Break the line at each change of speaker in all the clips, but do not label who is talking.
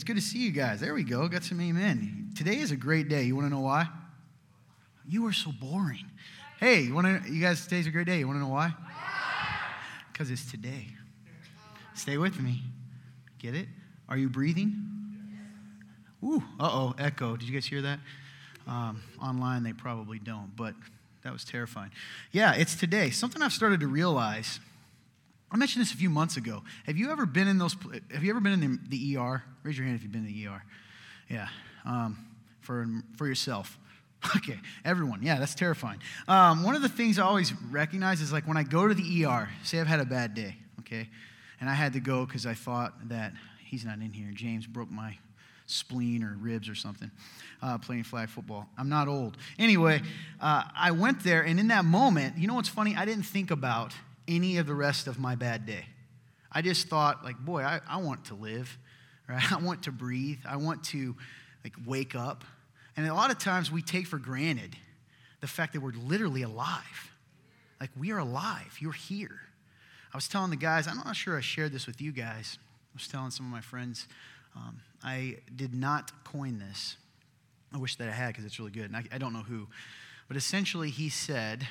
It's good to see you guys. There we go. Got some amen. Today is a great day. You want to know why? You are so boring. Hey, you want to? You guys, today's a great day. You want to know why? Because it's today. Stay with me. Get it? Are you breathing? Ooh, uh oh, echo. Did you guys hear that? Um, online, they probably don't, but that was terrifying. Yeah, it's today. Something I've started to realize I mentioned this a few months ago. Have you ever been in those? Have you ever been in the, the ER? Raise your hand if you've been in the ER. Yeah, um, for for yourself. Okay, everyone. Yeah, that's terrifying. Um, one of the things I always recognize is like when I go to the ER. Say I've had a bad day. Okay, and I had to go because I thought that he's not in here. James broke my spleen or ribs or something uh, playing flag football. I'm not old. Anyway, uh, I went there, and in that moment, you know what's funny? I didn't think about any of the rest of my bad day. I just thought, like, boy, I, I want to live, right? I want to breathe. I want to, like, wake up. And a lot of times we take for granted the fact that we're literally alive. Like, we are alive. You're here. I was telling the guys, I'm not sure I shared this with you guys. I was telling some of my friends, um, I did not coin this. I wish that I had because it's really good. And I, I don't know who. But essentially, he said,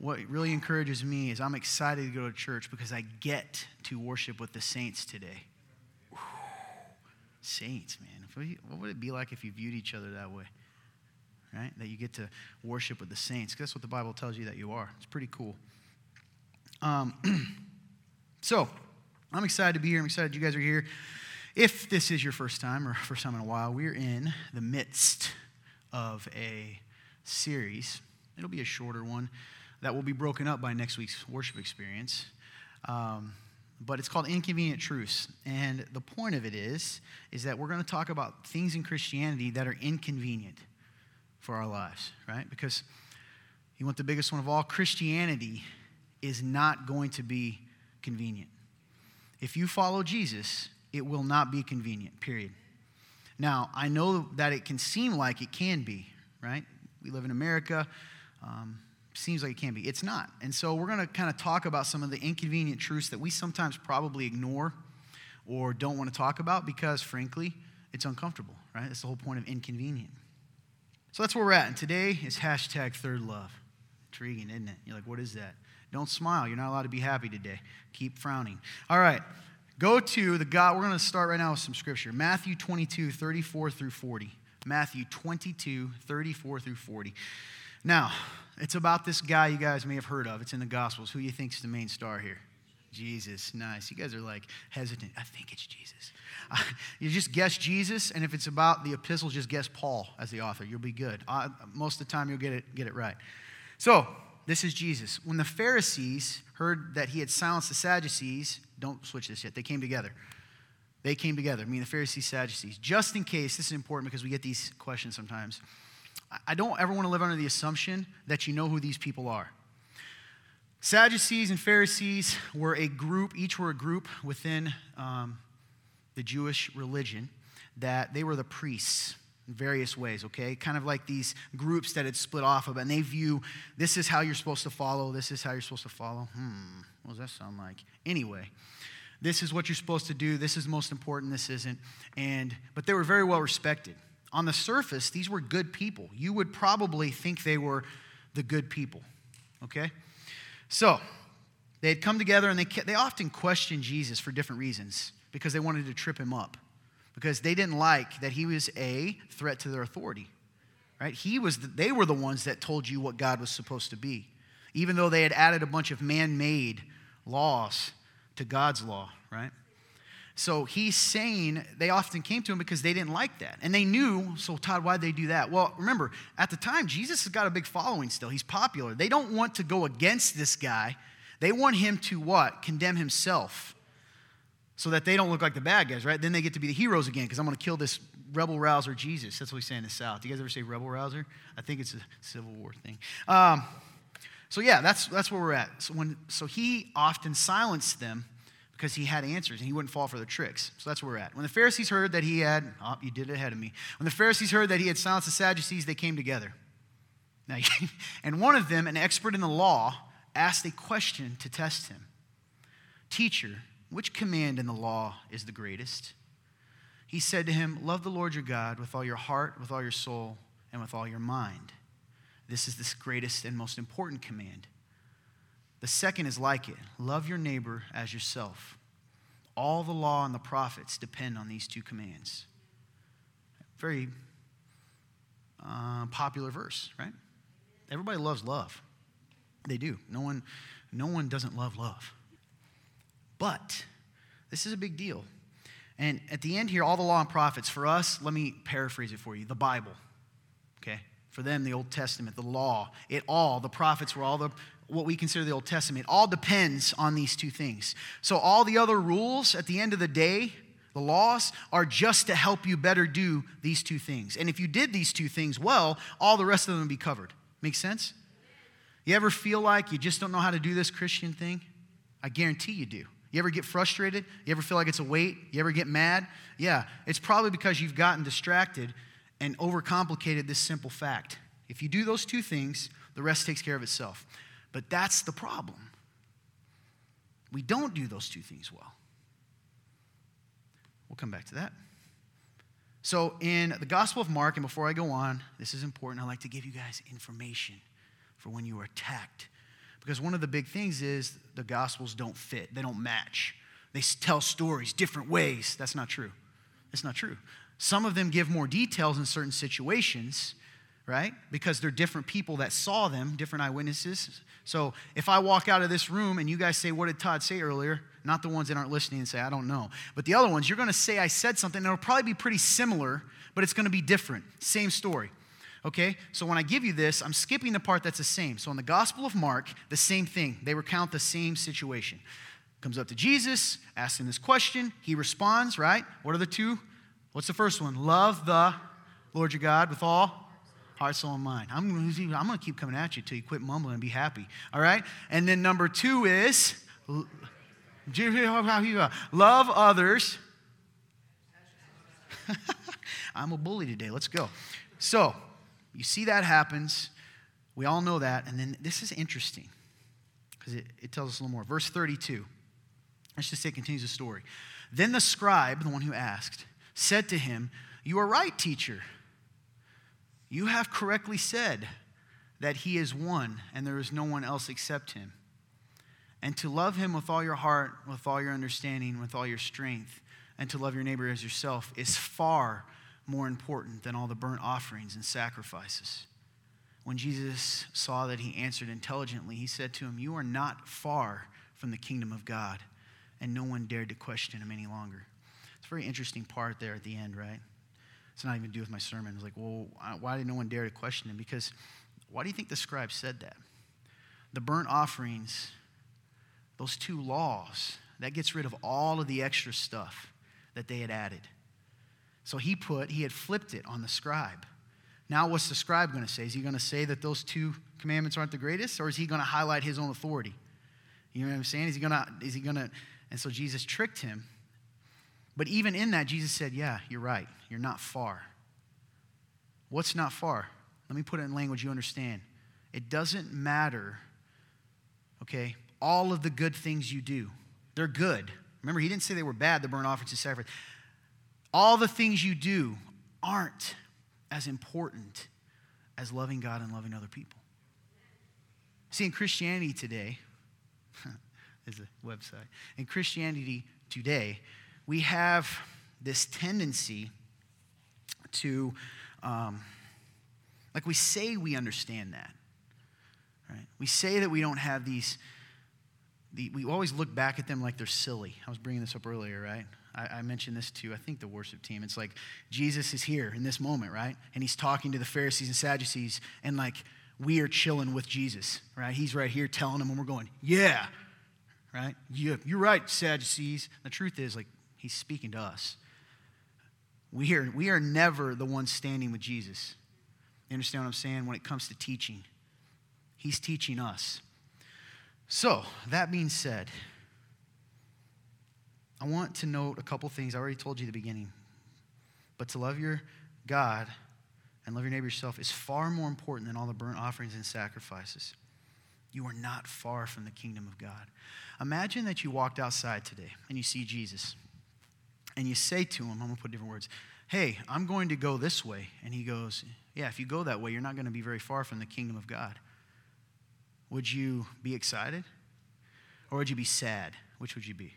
what really encourages me is I'm excited to go to church because I get to worship with the saints today. Whew. Saints, man. What would it be like if you viewed each other that way? Right? That you get to worship with the saints. That's what the Bible tells you that you are. It's pretty cool. Um, so, I'm excited to be here. I'm excited you guys are here. If this is your first time or first time in a while, we're in the midst of a series. It'll be a shorter one that will be broken up by next week's worship experience. Um, but it's called Inconvenient Truths. And the point of it is, is that we're going to talk about things in Christianity that are inconvenient for our lives, right? Because you want the biggest one of all Christianity is not going to be convenient. If you follow Jesus, it will not be convenient, period. Now, I know that it can seem like it can be, right? We live in America. Um, seems like it can be. It's not. And so we're going to kind of talk about some of the inconvenient truths that we sometimes probably ignore or don't want to talk about because, frankly, it's uncomfortable, right? That's the whole point of inconvenient. So that's where we're at. And today is hashtag third love. Intriguing, isn't it? You're like, what is that? Don't smile. You're not allowed to be happy today. Keep frowning. All right. Go to the God. We're going to start right now with some scripture Matthew 22, 34 through 40. Matthew 22, 34 through 40. Now, it's about this guy you guys may have heard of. It's in the Gospels. Who do you think is the main star here? Jesus. Nice. You guys are like hesitant. I think it's Jesus. Uh, you just guess Jesus, and if it's about the epistles, just guess Paul as the author. You'll be good. Uh, most of the time, you'll get it, get it right. So, this is Jesus. When the Pharisees heard that he had silenced the Sadducees, don't switch this yet, they came together. They came together, I mean the Pharisees, Sadducees. Just in case, this is important because we get these questions sometimes. I don't ever want to live under the assumption that you know who these people are. Sadducees and Pharisees were a group, each were a group within um, the Jewish religion, that they were the priests in various ways, okay? Kind of like these groups that had split off of, and they view this is how you're supposed to follow, this is how you're supposed to follow. Hmm, what does that sound like? Anyway, this is what you're supposed to do, this is most important, this isn't. And but they were very well respected on the surface, these were good people. You would probably think they were the good people, okay? So, they had come together and they, they often questioned Jesus for different reasons because they wanted to trip him up, because they didn't like that he was a threat to their authority, right? He was the, they were the ones that told you what God was supposed to be, even though they had added a bunch of man made laws to God's law, right? So he's saying they often came to him because they didn't like that. And they knew, so Todd, why'd they do that? Well, remember, at the time, Jesus has got a big following still. He's popular. They don't want to go against this guy. They want him to what? Condemn himself. So that they don't look like the bad guys, right? Then they get to be the heroes again because I'm going to kill this rebel rouser Jesus. That's what we say in the South. Do you guys ever say rebel rouser? I think it's a Civil War thing. Um, so yeah, that's, that's where we're at. So, when, so he often silenced them because he had answers and he wouldn't fall for the tricks. So that's where we're at. When the Pharisees heard that he had, oh, you did it ahead of me. When the Pharisees heard that he had silenced the Sadducees, they came together. Now, and one of them, an expert in the law, asked a question to test him Teacher, which command in the law is the greatest? he said to him, Love the Lord your God with all your heart, with all your soul, and with all your mind. This is the greatest and most important command. The second is like it love your neighbor as yourself. All the law and the prophets depend on these two commands. Very uh, popular verse, right? Everybody loves love. They do. No one, no one doesn't love love. But this is a big deal. And at the end here, all the law and prophets, for us, let me paraphrase it for you the Bible, okay? For them, the Old Testament, the law, it all, the prophets were all the, what we consider the Old Testament, all depends on these two things. So all the other rules at the end of the day, the laws, are just to help you better do these two things. And if you did these two things well, all the rest of them would be covered. Make sense? You ever feel like you just don't know how to do this Christian thing? I guarantee you do. You ever get frustrated? You ever feel like it's a weight? You ever get mad? Yeah, it's probably because you've gotten distracted and overcomplicated this simple fact. If you do those two things, the rest takes care of itself. But that's the problem. We don't do those two things well. We'll come back to that. So, in the Gospel of Mark, and before I go on, this is important, I like to give you guys information for when you are attacked because one of the big things is the Gospels don't fit, they don't match. They tell stories different ways. That's not true. That's not true. Some of them give more details in certain situations, right? Because they're different people that saw them, different eyewitnesses. So if I walk out of this room and you guys say, What did Todd say earlier? Not the ones that aren't listening and say, I don't know. But the other ones, you're going to say, I said something, and it'll probably be pretty similar, but it's going to be different. Same story. Okay? So when I give you this, I'm skipping the part that's the same. So in the Gospel of Mark, the same thing. They recount the same situation. Comes up to Jesus, asks him this question. He responds, right? What are the two? What's the first one? Love the Lord your God with all heart, soul, and mind. I'm, going to keep coming at you until you quit mumbling and be happy. All right? And then number two is love others. I'm a bully today. Let's go. So, you see that happens. We all know that. And then this is interesting because it, it tells us a little more. Verse 32. Let's just say it continues the story. Then the scribe, the one who asked, said to him, You are right, teacher. You have correctly said that he is one and there is no one else except him. And to love him with all your heart, with all your understanding, with all your strength, and to love your neighbor as yourself is far more important than all the burnt offerings and sacrifices. When Jesus saw that he answered intelligently, he said to him, You are not far from the kingdom of God. And no one dared to question him any longer. It's a very interesting part there at the end, right? It's not even to do with my sermon. It's like, well, why did no one dare to question him? Because why do you think the scribe said that? The burnt offerings, those two laws, that gets rid of all of the extra stuff that they had added. So he put, he had flipped it on the scribe. Now, what's the scribe going to say? Is he going to say that those two commandments aren't the greatest, or is he going to highlight his own authority? You know what I'm saying? Is he going to, is he going to, and so Jesus tricked him. But even in that, Jesus said, Yeah, you're right. You're not far. What's not far? Let me put it in language you understand. It doesn't matter, okay, all of the good things you do. They're good. Remember, he didn't say they were bad, the burnt offerings and sacrifice all the things you do aren't as important as loving God and loving other people. See, in Christianity today, there's a website. In Christianity today, we have this tendency to, um, like, we say we understand that, right? We say that we don't have these, the, we always look back at them like they're silly. I was bringing this up earlier, right? I, I, mentioned this to, I think, the worship team. It's like Jesus is here in this moment, right? And he's talking to the Pharisees and Sadducees, and like we are chilling with Jesus, right? He's right here telling them, and we're going, yeah, right? Yeah, you're right, Sadducees. The truth is, like, he's speaking to us. We are, we are never the ones standing with Jesus. You understand what I'm saying? When it comes to teaching, he's teaching us. So, that being said, I want to note a couple things. I already told you at the beginning. But to love your God and love your neighbor yourself is far more important than all the burnt offerings and sacrifices. You are not far from the kingdom of God. Imagine that you walked outside today and you see Jesus. And you say to him, I'm going to put different words, hey, I'm going to go this way. And he goes, yeah, if you go that way, you're not going to be very far from the kingdom of God. Would you be excited? Or would you be sad? Which would you be?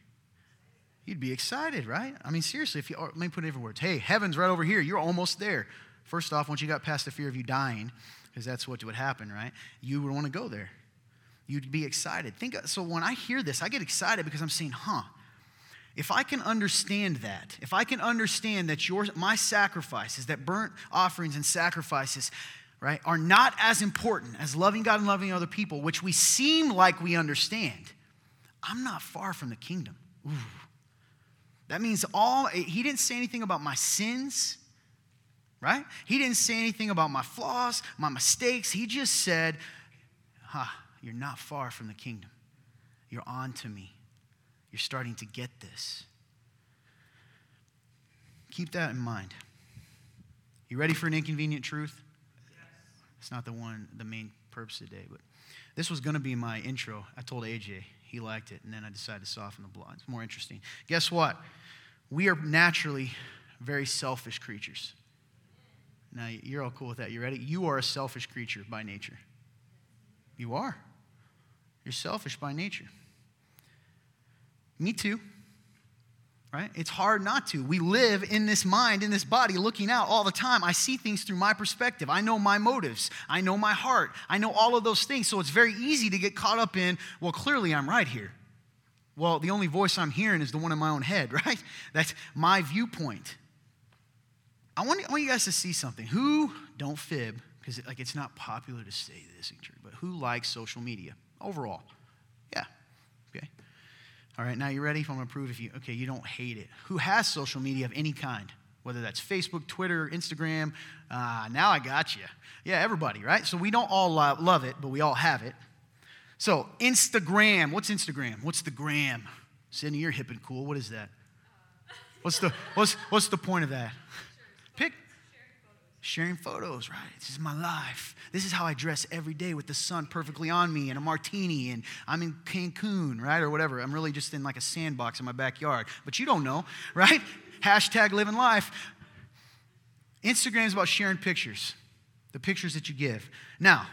You'd be excited, right? I mean, seriously, if you, let me put it in different words. Hey, heaven's right over here. You're almost there. First off, once you got past the fear of you dying, because that's what would happen, right? You would want to go there. You'd be excited. Think so when I hear this, I get excited because I'm saying, huh, if I can understand that, if I can understand that your my sacrifices, that burnt offerings and sacrifices, right, are not as important as loving God and loving other people, which we seem like we understand, I'm not far from the kingdom. Ooh. That means all, he didn't say anything about my sins, right? He didn't say anything about my flaws, my mistakes. He just said, huh, you're not far from the kingdom. You're on to me. You're starting to get this. Keep that in mind. You ready for an inconvenient truth? Yes. It's not the one, the main purpose today, but this was going to be my intro. I told AJ. He liked it, and then I decided to soften the blow. It's more interesting. Guess what? We are naturally very selfish creatures. Now, you're all cool with that. You ready? You are a selfish creature by nature. You are. You're selfish by nature. Me too. Right? It's hard not to. We live in this mind, in this body, looking out all the time. I see things through my perspective. I know my motives. I know my heart. I know all of those things. So it's very easy to get caught up in, well, clearly I'm right here. Well, the only voice I'm hearing is the one in my own head, right? That's my viewpoint. I want, I want you guys to see something. Who, don't fib, because like it's not popular to say this in church, but who likes social media overall? All right, now you ready? I'm to prove if you, okay, you don't hate it. Who has social media of any kind? Whether that's Facebook, Twitter, Instagram. Uh, now I got you. Yeah, everybody, right? So we don't all love it, but we all have it. So, Instagram. What's Instagram? What's the gram? Sydney, you're hip and cool. What is that? What's the, what's, what's the point of that? Pick, sharing photos, right? This is my life. This is how I dress every day with the sun perfectly on me and a martini, and I'm in Cancun, right? Or whatever. I'm really just in like a sandbox in my backyard. But you don't know, right? Hashtag living life. Instagram is about sharing pictures, the pictures that you give. Now,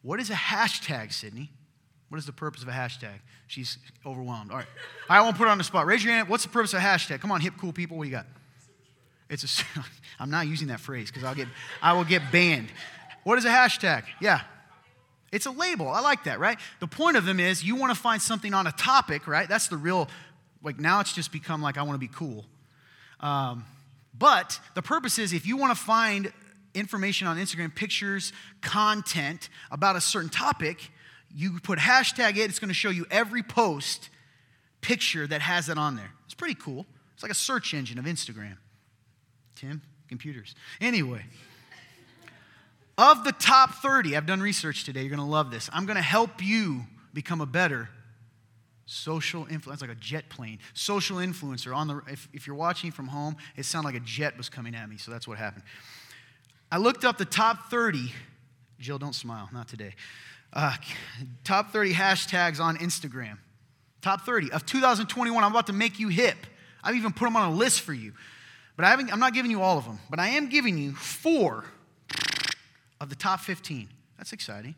what is a hashtag, Sydney? What is the purpose of a hashtag? She's overwhelmed. All right. I won't put her on the spot. Raise your hand. What's the purpose of a hashtag? Come on, hip, cool people. What do you got? It's a, I'm not using that phrase because I'll get, I will get banned. What is a hashtag? Yeah. It's a label. I like that, right? The point of them is you want to find something on a topic, right? That's the real, like now it's just become like I want to be cool. Um, but the purpose is if you want to find information on Instagram, pictures, content about a certain topic, you put hashtag it, it's going to show you every post picture that has it on there. It's pretty cool. It's like a search engine of Instagram. Tim, computers. Anyway, of the top 30, I've done research today. You're going to love this. I'm going to help you become a better social influence, like a jet plane, social influencer. On the, if, if you're watching from home, it sounded like a jet was coming at me, so that's what happened. I looked up the top 30. Jill, don't smile, not today. Uh, top 30 hashtags on Instagram. Top 30 of 2021. I'm about to make you hip. I've even put them on a list for you. But I am not giving you all of them, but I am giving you four of the top 15. That's exciting.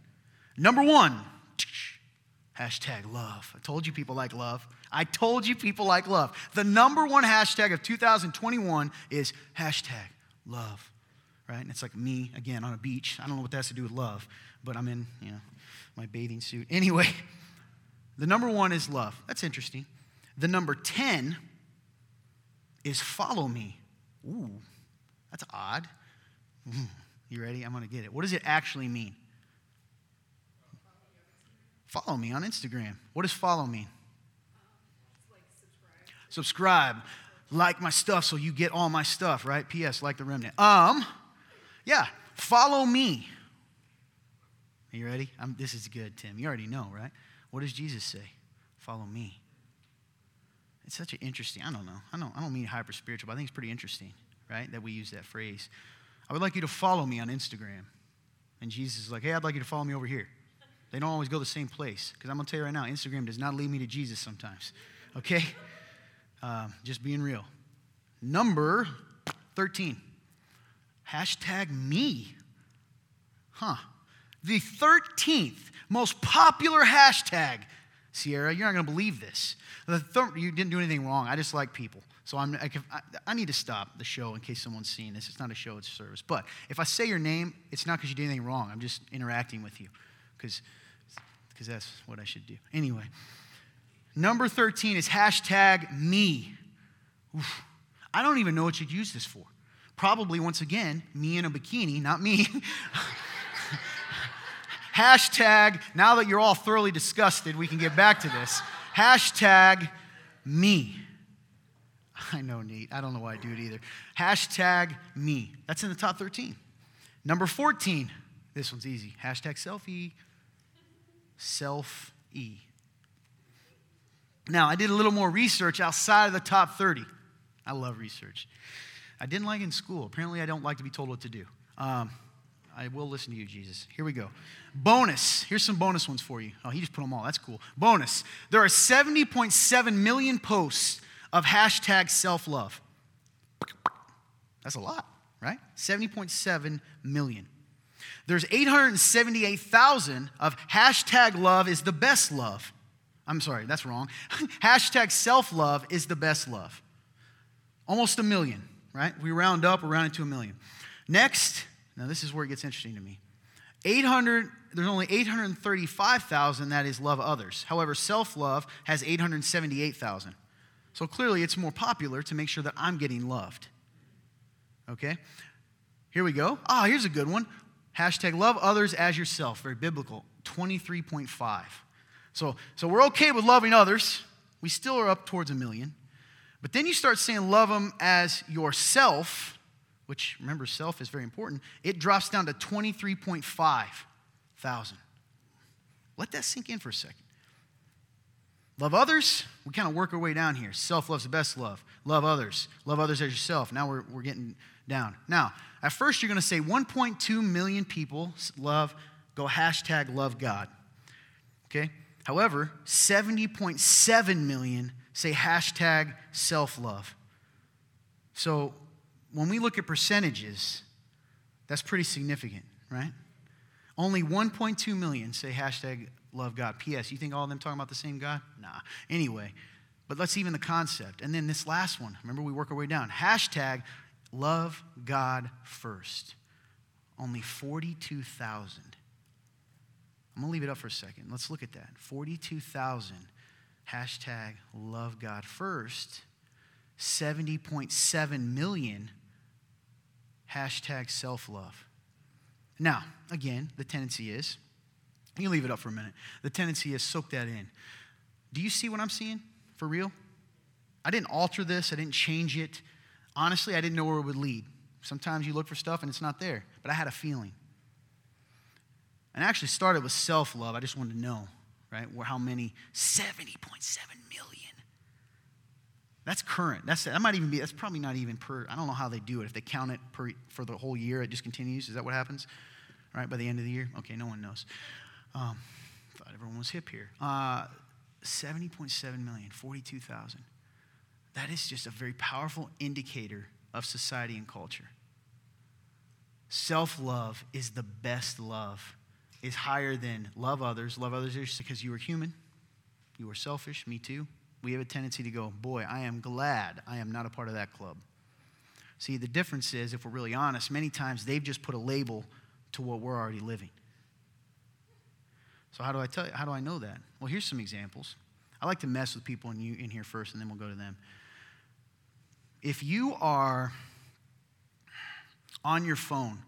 Number one, hashtag love. I told you people like love. I told you people like love. The number one hashtag of 2021 is hashtag love, right? And it's like me, again, on a beach. I don't know what that has to do with love, but I'm in, you know, my bathing suit. Anyway, the number one is love. That's interesting. The number 10 is follow me. Ooh, that's odd. Mm, you ready? I'm going to get it. What does it actually mean? Follow me on Instagram. What does follow mean? Subscribe. subscribe. Like my stuff so you get all my stuff, right? P.S. Like the remnant. Um, yeah, follow me. Are you ready? I'm, this is good, Tim. You already know, right? What does Jesus say? Follow me. It's such an interesting, I don't know. I don't, I don't mean hyper spiritual, but I think it's pretty interesting, right? That we use that phrase. I would like you to follow me on Instagram. And Jesus is like, hey, I'd like you to follow me over here. They don't always go the same place. Because I'm going to tell you right now, Instagram does not lead me to Jesus sometimes. Okay? Um, just being real. Number 13. Hashtag me. Huh. The 13th most popular hashtag, Sierra, you're not going to believe this. You didn't do anything wrong. I just like people. So I'm, I, I, I need to stop the show in case someone's seeing this. It's not a show, it's a service. But if I say your name, it's not because you did anything wrong. I'm just interacting with you because that's what I should do. Anyway, number 13 is hashtag me. Oof. I don't even know what you'd use this for. Probably, once again, me in a bikini, not me. Hashtag, now that you're all thoroughly disgusted, we can get back to this. Hashtag me. I know, Nate. I don't know why I do it either. Hashtag me. That's in the top 13. Number 14. This one's easy. Hashtag selfie. Self E. Now, I did a little more research outside of the top 30. I love research. I didn't like in school. Apparently, I don't like to be told what to do. Um, I will listen to you, Jesus. Here we go. Bonus. Here's some bonus ones for you. Oh, he just put them all. That's cool. Bonus. There are 70.7 million posts of hashtag self love. That's a lot, right? 70.7 million. There's 878,000 of hashtag love is the best love. I'm sorry, that's wrong. hashtag self love is the best love. Almost a million, right? We round up, we round to a million. Next, now, this is where it gets interesting to me. 800, there's only 835,000 that is love others. However, self love has 878,000. So clearly, it's more popular to make sure that I'm getting loved. Okay? Here we go. Ah, here's a good one. Hashtag love others as yourself. Very biblical. 23.5. So, so we're okay with loving others. We still are up towards a million. But then you start saying love them as yourself which remember, self is very important, it drops down to 23.5 thousand. Let that sink in for a second. Love others, we kind of work our way down here. Self love's the best love. Love others. Love others as yourself. Now we're, we're getting down. Now, at first you're going to say 1.2 million people love, go hashtag love God. Okay? However, 70.7 million say hashtag self love. So when we look at percentages, that's pretty significant, right? Only 1.2 million say hashtag love God. P.S. You think all of them talking about the same God? Nah. Anyway, but let's even the concept. And then this last one, remember we work our way down. Hashtag love God first. Only 42,000. I'm going to leave it up for a second. Let's look at that. 42,000. Hashtag love God first. 70.7 million hashtag self love. Now, again, the tendency is, you leave it up for a minute. The tendency is soak that in. Do you see what I'm seeing for real? I didn't alter this, I didn't change it. Honestly, I didn't know where it would lead. Sometimes you look for stuff and it's not there, but I had a feeling. And I actually started with self love. I just wanted to know, right? How many? 70.7 million. That's current. That's, that might even be, that's probably not even per, I don't know how they do it. If they count it per, for the whole year, it just continues. Is that what happens? Right, by the end of the year? Okay, no one knows. Um, thought everyone was hip here. Uh, 70.7 million, 42,000. That is just a very powerful indicator of society and culture. Self love is the best love, is higher than love others. Love others because you are human, you are selfish, me too we have a tendency to go, boy, I am glad I am not a part of that club. See, the difference is, if we're really honest, many times they've just put a label to what we're already living. So how do I tell you? How do I know that? Well, here's some examples. I like to mess with people in, you, in here first, and then we'll go to them. If you are on your phone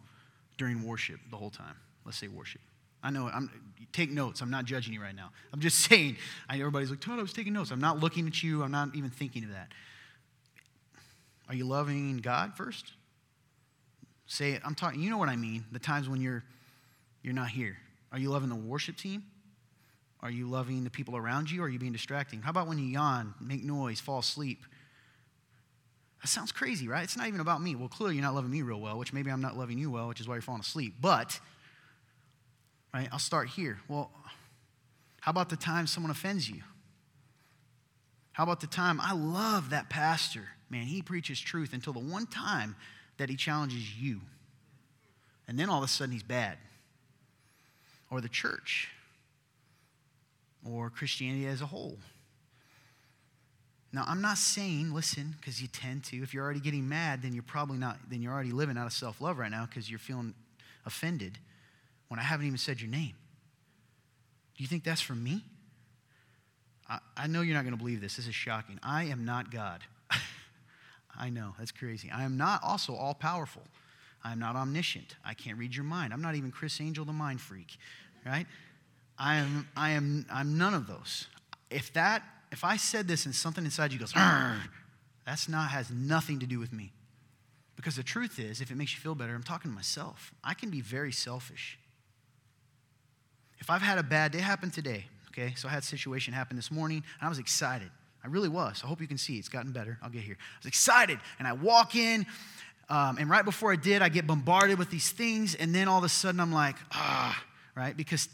during worship the whole time, let's say worship, I know, I'm, take notes. I'm not judging you right now. I'm just saying, I, everybody's like, Todd, I was taking notes. I'm not looking at you. I'm not even thinking of that. Are you loving God first? Say it. I'm talking, you know what I mean. The times when you're, you're not here. Are you loving the worship team? Are you loving the people around you? Or are you being distracting? How about when you yawn, make noise, fall asleep? That sounds crazy, right? It's not even about me. Well, clearly you're not loving me real well, which maybe I'm not loving you well, which is why you're falling asleep. But Right? I'll start here. Well, how about the time someone offends you? How about the time? I love that pastor. Man, he preaches truth until the one time that he challenges you. And then all of a sudden he's bad. Or the church. Or Christianity as a whole. Now, I'm not saying, listen, because you tend to, if you're already getting mad, then you're probably not, then you're already living out of self love right now because you're feeling offended when I haven't even said your name. Do you think that's from me? I, I know you're not going to believe this. This is shocking. I am not God. I know, that's crazy. I am not also all powerful. I am not omniscient. I can't read your mind. I'm not even Criss Angel the mind freak, right? I am, I am, I'm none of those. If that if I said this and something inside you goes, that's not has nothing to do with me. Because the truth is, if it makes you feel better, I'm talking to myself. I can be very selfish. If I've had a bad day happen today, okay, so I had a situation happen this morning, and I was excited. I really was. I hope you can see it's gotten better. I'll get here. I was excited, and I walk in, um, and right before I did, I get bombarded with these things, and then all of a sudden I'm like, ah, right? Because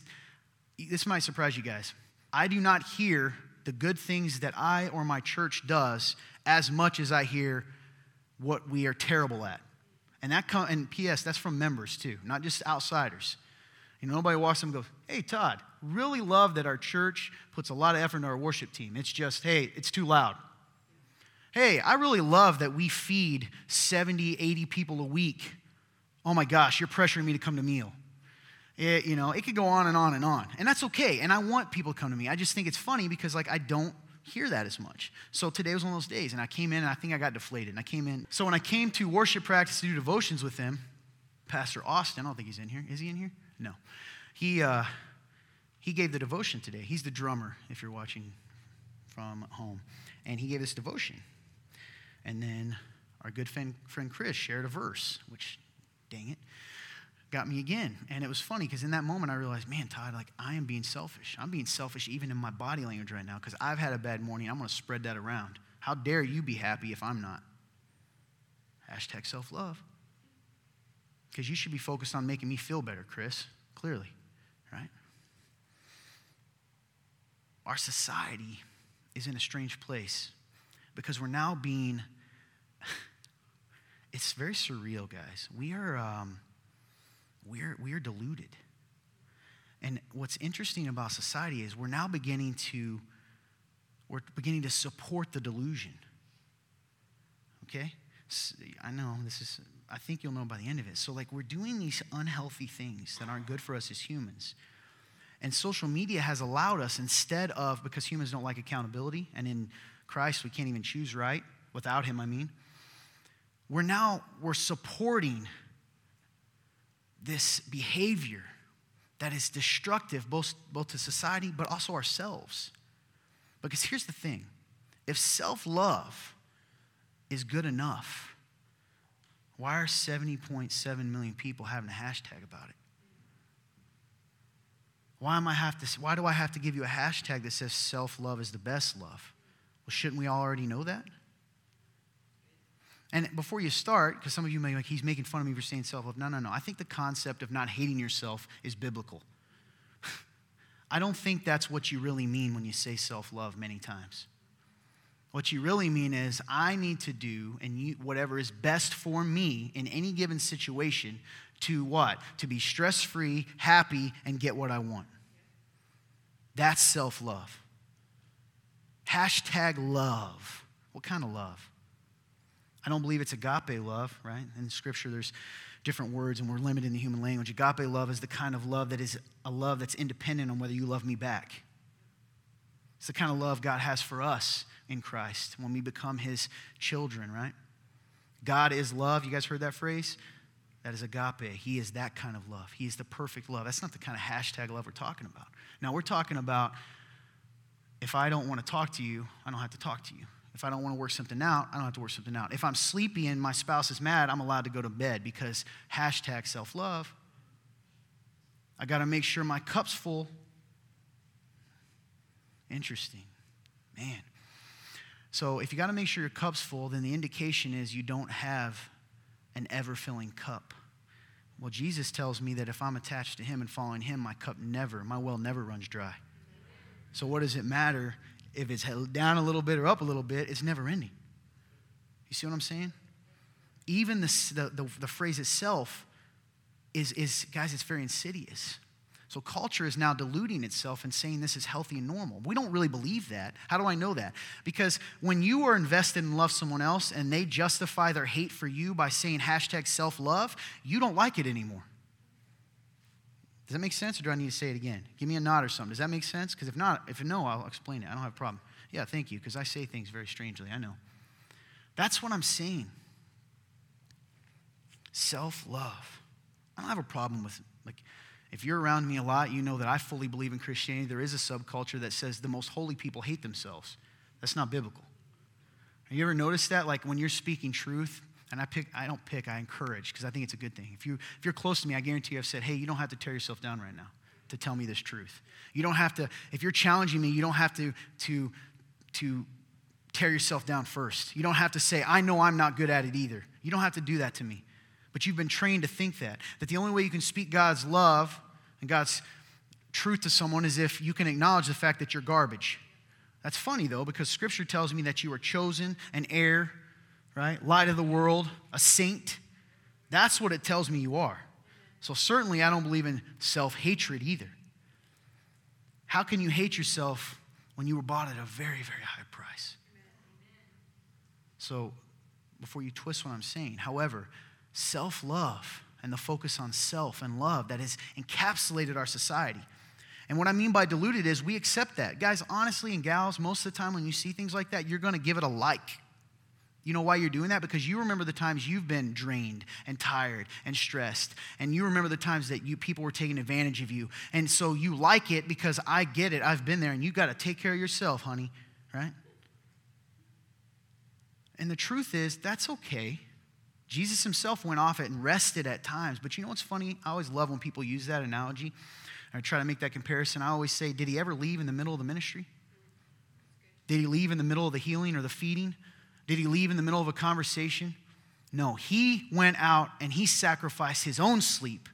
this might surprise you guys. I do not hear the good things that I or my church does as much as I hear what we are terrible at. And that come, and P.S. That's from members too, not just outsiders. You know, nobody walks up and goes, "Hey, Todd, really love that our church puts a lot of effort into our worship team." It's just, "Hey, it's too loud." Hey, I really love that we feed 70, 80 people a week. Oh my gosh, you're pressuring me to come to meal. It, you know, it could go on and on and on. And that's okay. And I want people to come to me. I just think it's funny because, like, I don't hear that as much. So today was one of those days, and I came in and I think I got deflated. And I came in. So when I came to worship practice to do devotions with him, Pastor Austin, I don't think he's in here. Is he in here? No. He, uh, he gave the devotion today. He's the drummer, if you're watching from home. And he gave this devotion. And then our good friend, friend Chris shared a verse, which, dang it got me again. And it was funny because in that moment I realized, man, Todd, like I am being selfish. I'm being selfish even in my body language right now because I've had a bad morning. I'm going to spread that around. How dare you be happy if I'm not? Hashtag self love. Because you should be focused on making me feel better, Chris, clearly, right? Our society is in a strange place because we're now being, it's very surreal, guys. We are, um, we're, we're deluded. And what's interesting about society is we're now beginning to we're beginning to support the delusion. Okay? I know this is I think you'll know by the end of it. So like we're doing these unhealthy things that aren't good for us as humans. And social media has allowed us instead of because humans don't like accountability and in Christ we can't even choose right without him I mean. We're now we're supporting this behavior that is destructive both, both to society but also ourselves. Because here's the thing if self love is good enough, why are 70.7 million people having a hashtag about it? Why, am I have to, why do I have to give you a hashtag that says self love is the best love? Well, shouldn't we all already know that? And before you start, because some of you may be like, he's making fun of me for saying self love. No, no, no. I think the concept of not hating yourself is biblical. I don't think that's what you really mean when you say self love many times. What you really mean is, I need to do and you, whatever is best for me in any given situation to what? To be stress free, happy, and get what I want. That's self love. Hashtag love. What kind of love? I don't believe it's agape love, right? In Scripture, there's different words, and we're limited in the human language. Agape love is the kind of love that is a love that's independent on whether you love me back. It's the kind of love God has for us in Christ when we become His children, right? God is love. You guys heard that phrase? That is agape. He is that kind of love. He is the perfect love. That's not the kind of hashtag love we're talking about. Now, we're talking about if I don't want to talk to you, I don't have to talk to you. If I don't want to work something out, I don't have to work something out. If I'm sleepy and my spouse is mad, I'm allowed to go to bed because hashtag self love. I got to make sure my cup's full. Interesting. Man. So if you got to make sure your cup's full, then the indication is you don't have an ever filling cup. Well, Jesus tells me that if I'm attached to Him and following Him, my cup never, my well never runs dry. So what does it matter if it's down a little bit or up a little bit, it's never ending. You see what I'm saying? Even the, the, the, the phrase itself is, is, guys, it's very insidious. So culture is now deluding itself and saying this is healthy and normal. We don't really believe that. How do I know that? Because when you are invested in love someone else and they justify their hate for you by saying hashtag self-love, you don't like it anymore. Does that make sense or do I need to say it again? Give me a nod or something. Does that make sense? Because if not, if no, I'll explain it. I don't have a problem. Yeah, thank you, because I say things very strangely. I know. That's what I'm saying. Self-love. I don't have a problem with like if you're around me a lot, you know that I fully believe in Christianity. There is a subculture that says the most holy people hate themselves. That's not biblical. Have you ever noticed that? Like when you're speaking truth, and I pick, I don't pick, I encourage because I think it's a good thing. If, you, if you're close to me, I guarantee you I've said, hey, you don't have to tear yourself down right now to tell me this truth. You don't have to, if you're challenging me, you don't have to, to, to tear yourself down first. You don't have to say, I know I'm not good at it either. You don't have to do that to me. But you've been trained to think that. That the only way you can speak God's love and God's truth to someone is if you can acknowledge the fact that you're garbage. That's funny though, because scripture tells me that you are chosen, an heir, right? Light of the world, a saint. That's what it tells me you are. So certainly I don't believe in self hatred either. How can you hate yourself when you were bought at a very, very high price? So before you twist what I'm saying, however, self love and the focus on self and love that has encapsulated our society. And what I mean by diluted is we accept that. Guys, honestly, and gals, most of the time when you see things like that, you're going to give it a like. You know why you're doing that? Because you remember the times you've been drained and tired and stressed. And you remember the times that you people were taking advantage of you. And so you like it because I get it. I've been there and you got to take care of yourself, honey, right? And the truth is, that's okay. Jesus himself went off it and rested at times. But you know what's funny? I always love when people use that analogy. I try to make that comparison. I always say, did he ever leave in the middle of the ministry? Did he leave in the middle of the healing or the feeding? Did he leave in the middle of a conversation? No, he went out and he sacrificed his own sleep.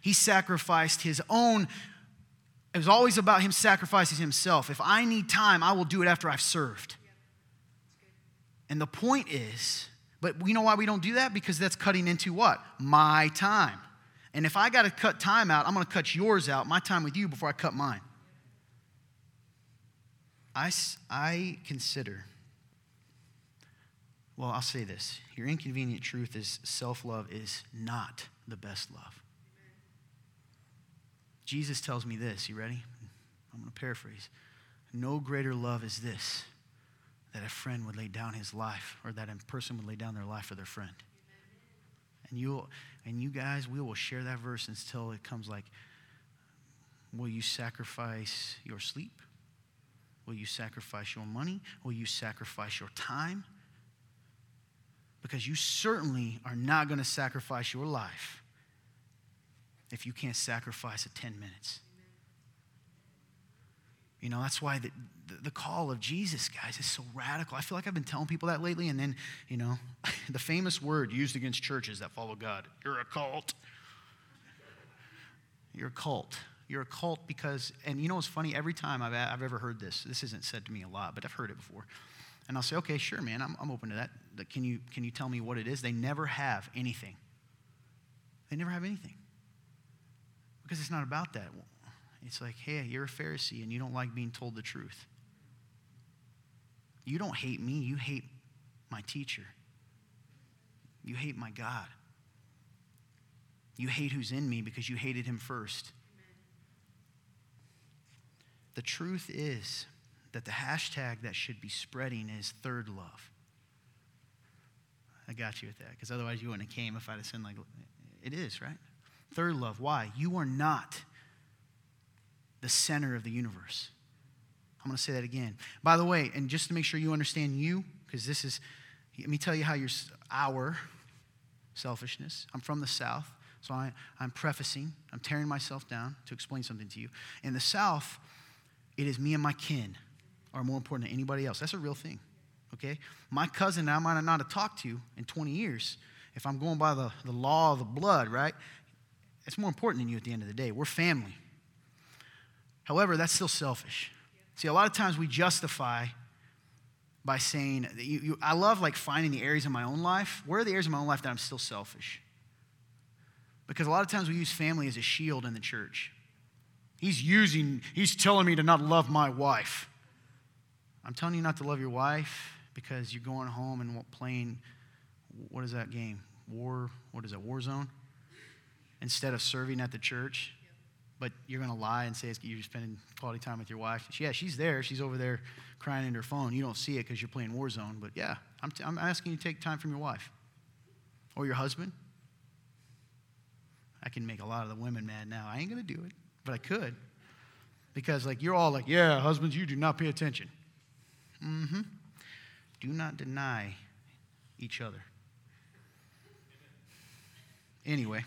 He sacrificed his own. It was always about him sacrificing himself. If I need time, I will do it after I've served. And the point is, but you know why we don't do that? Because that's cutting into what? My time. And if I got to cut time out, I'm going to cut yours out, my time with you, before I cut mine. I, I consider, well, I'll say this. Your inconvenient truth is self love is not the best love. Jesus tells me this. You ready? I'm going to paraphrase. No greater love is this that a friend would lay down his life or that a person would lay down their life for their friend. And you and you guys, we will share that verse until it comes like, will you sacrifice your sleep? Will you sacrifice your money? Will you sacrifice your time? Because you certainly are not going to sacrifice your life if you can't sacrifice a 10 minutes. You know, that's why the, the, call of Jesus, guys, is so radical. I feel like I've been telling people that lately, and then, you know, the famous word used against churches that follow God you're a cult. You're a cult. You're a cult because, and you know what's funny? Every time I've, I've ever heard this, this isn't said to me a lot, but I've heard it before. And I'll say, okay, sure, man, I'm, I'm open to that. Can you, can you tell me what it is? They never have anything. They never have anything. Because it's not about that. It's like, hey, you're a Pharisee and you don't like being told the truth. You don't hate me, you hate my teacher. You hate my God. You hate who's in me because you hated him first. The truth is that the hashtag that should be spreading is third love. I got you with that because otherwise you wouldn't have came if I'd have said like it is, right? Third love. Why? You are not the center of the universe. I'm going to say that again. By the way, and just to make sure you understand you, because this is, let me tell you how you're, our selfishness. I'm from the South, so I, I'm prefacing, I'm tearing myself down to explain something to you. In the South, it is me and my kin are more important than anybody else. That's a real thing, okay? My cousin I might not have talked to in 20 years, if I'm going by the, the law of the blood, right? It's more important than you at the end of the day. We're family. However, that's still selfish. See, a lot of times we justify by saying, you, you, I love like finding the areas in my own life. Where are the areas of my own life that I'm still selfish? Because a lot of times we use family as a shield in the church. He's using, he's telling me to not love my wife. I'm telling you not to love your wife because you're going home and playing, what is that game? War, what is it, Warzone? Instead of serving at the church. But you're going to lie and say you're spending quality time with your wife. Yeah, she's there. She's over there crying in her phone. You don't see it because you're playing Warzone. But yeah, I'm, t- I'm asking you to take time from your wife or your husband. I can make a lot of the women mad now. I ain't going to do it, but I could. Because, like, you're all like, yeah, husbands, you do not pay attention. Mm hmm. Do not deny each other. Anyway,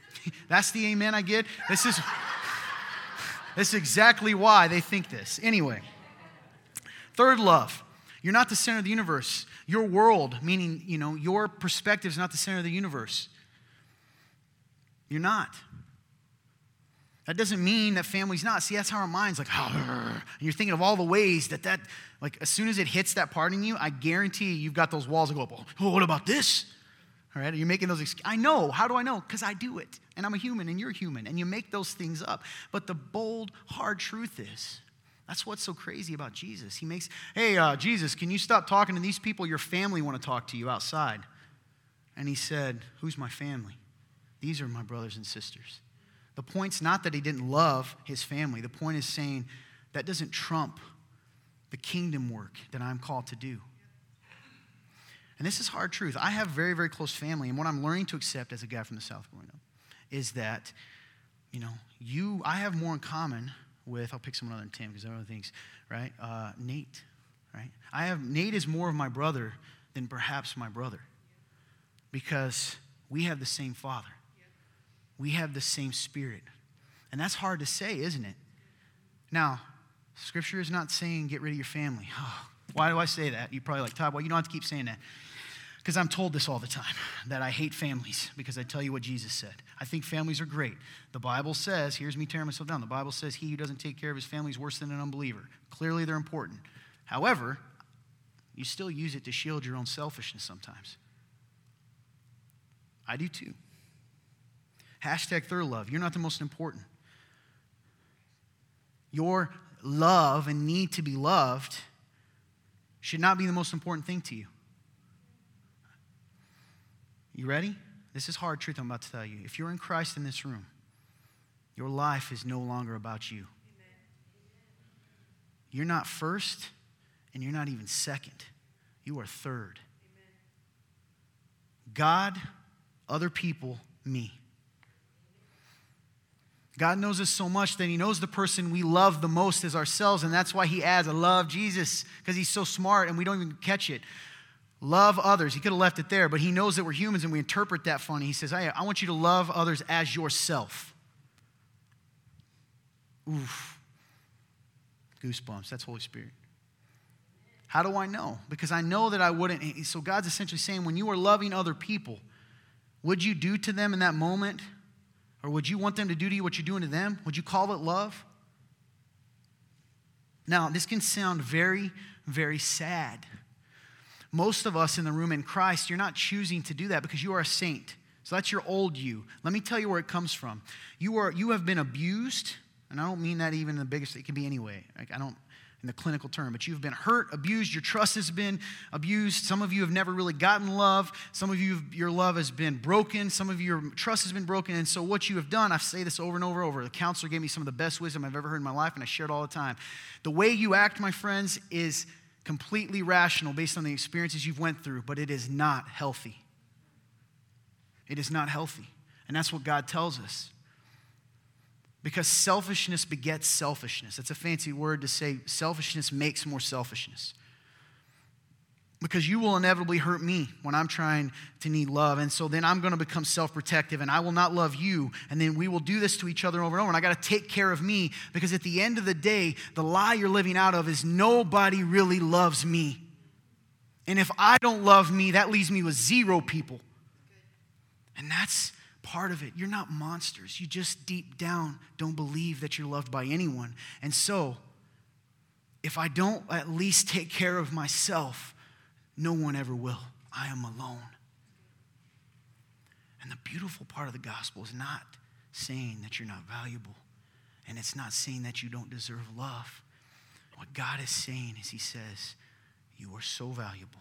that's the amen I get. This is, this is exactly why they think this. Anyway, third love. You're not the center of the universe. Your world, meaning, you know, your perspective is not the center of the universe. You're not. That doesn't mean that family's not. See, that's how our mind's like, ah, and you're thinking of all the ways that that, like, as soon as it hits that part in you, I guarantee you've got those walls that go up. Oh, what about this? All right, you're making those. I know. How do I know? Because I do it, and I'm a human, and you're human, and you make those things up. But the bold, hard truth is, that's what's so crazy about Jesus. He makes, hey, uh, Jesus, can you stop talking to these people? Your family want to talk to you outside. And he said, Who's my family? These are my brothers and sisters. The point's not that he didn't love his family. The point is saying that doesn't trump the kingdom work that I'm called to do. And this is hard truth. I have very, very close family, and what I'm learning to accept as a guy from the South growing up is that, you know, you, I have more in common with, I'll pick someone other than Tim because other things, right? Uh, Nate, right? I have, Nate is more of my brother than perhaps my brother because we have the same father we have the same spirit. And that's hard to say, isn't it? Now, scripture is not saying get rid of your family. Oh, why do I say that? You're probably like, Todd, well, you don't have to keep saying that. Because I'm told this all the time that I hate families because I tell you what Jesus said. I think families are great. The Bible says, here's me tearing myself down. The Bible says he who doesn't take care of his family is worse than an unbeliever. Clearly, they're important. However, you still use it to shield your own selfishness sometimes. I do too. Hashtag third love. You're not the most important. Your love and need to be loved should not be the most important thing to you. You ready? This is hard truth I'm about to tell you. If you're in Christ in this room, your life is no longer about you. You're not first, and you're not even second. You are third. God, other people, me. God knows us so much that He knows the person we love the most is ourselves, and that's why He adds, I love Jesus, because He's so smart and we don't even catch it. Love others. He could have left it there, but He knows that we're humans and we interpret that funny. He says, I, I want you to love others as yourself. Oof. Goosebumps. That's Holy Spirit. How do I know? Because I know that I wouldn't. So God's essentially saying, when you are loving other people, would you do to them in that moment or would you want them to do to you what you're doing to them? Would you call it love? Now, this can sound very, very sad. Most of us in the room in Christ, you're not choosing to do that because you are a saint. So that's your old you. Let me tell you where it comes from. You are you have been abused, and I don't mean that even in the biggest it can be anyway. Like I don't in the clinical term, but you've been hurt, abused, your trust has been abused. Some of you have never really gotten love. Some of you, your love has been broken. Some of your trust has been broken. And so, what you have done, I say this over and over and over. The counselor gave me some of the best wisdom I've ever heard in my life, and I share it all the time. The way you act, my friends, is completely rational based on the experiences you've went through, but it is not healthy. It is not healthy. And that's what God tells us. Because selfishness begets selfishness. That's a fancy word to say selfishness makes more selfishness. Because you will inevitably hurt me when I'm trying to need love. And so then I'm going to become self protective and I will not love you. And then we will do this to each other over and over. And I got to take care of me because at the end of the day, the lie you're living out of is nobody really loves me. And if I don't love me, that leaves me with zero people. And that's part of it. You're not monsters. You just deep down don't believe that you're loved by anyone. And so, if I don't at least take care of myself, no one ever will. I am alone. And the beautiful part of the gospel is not saying that you're not valuable, and it's not saying that you don't deserve love. What God is saying is, He says, You are so valuable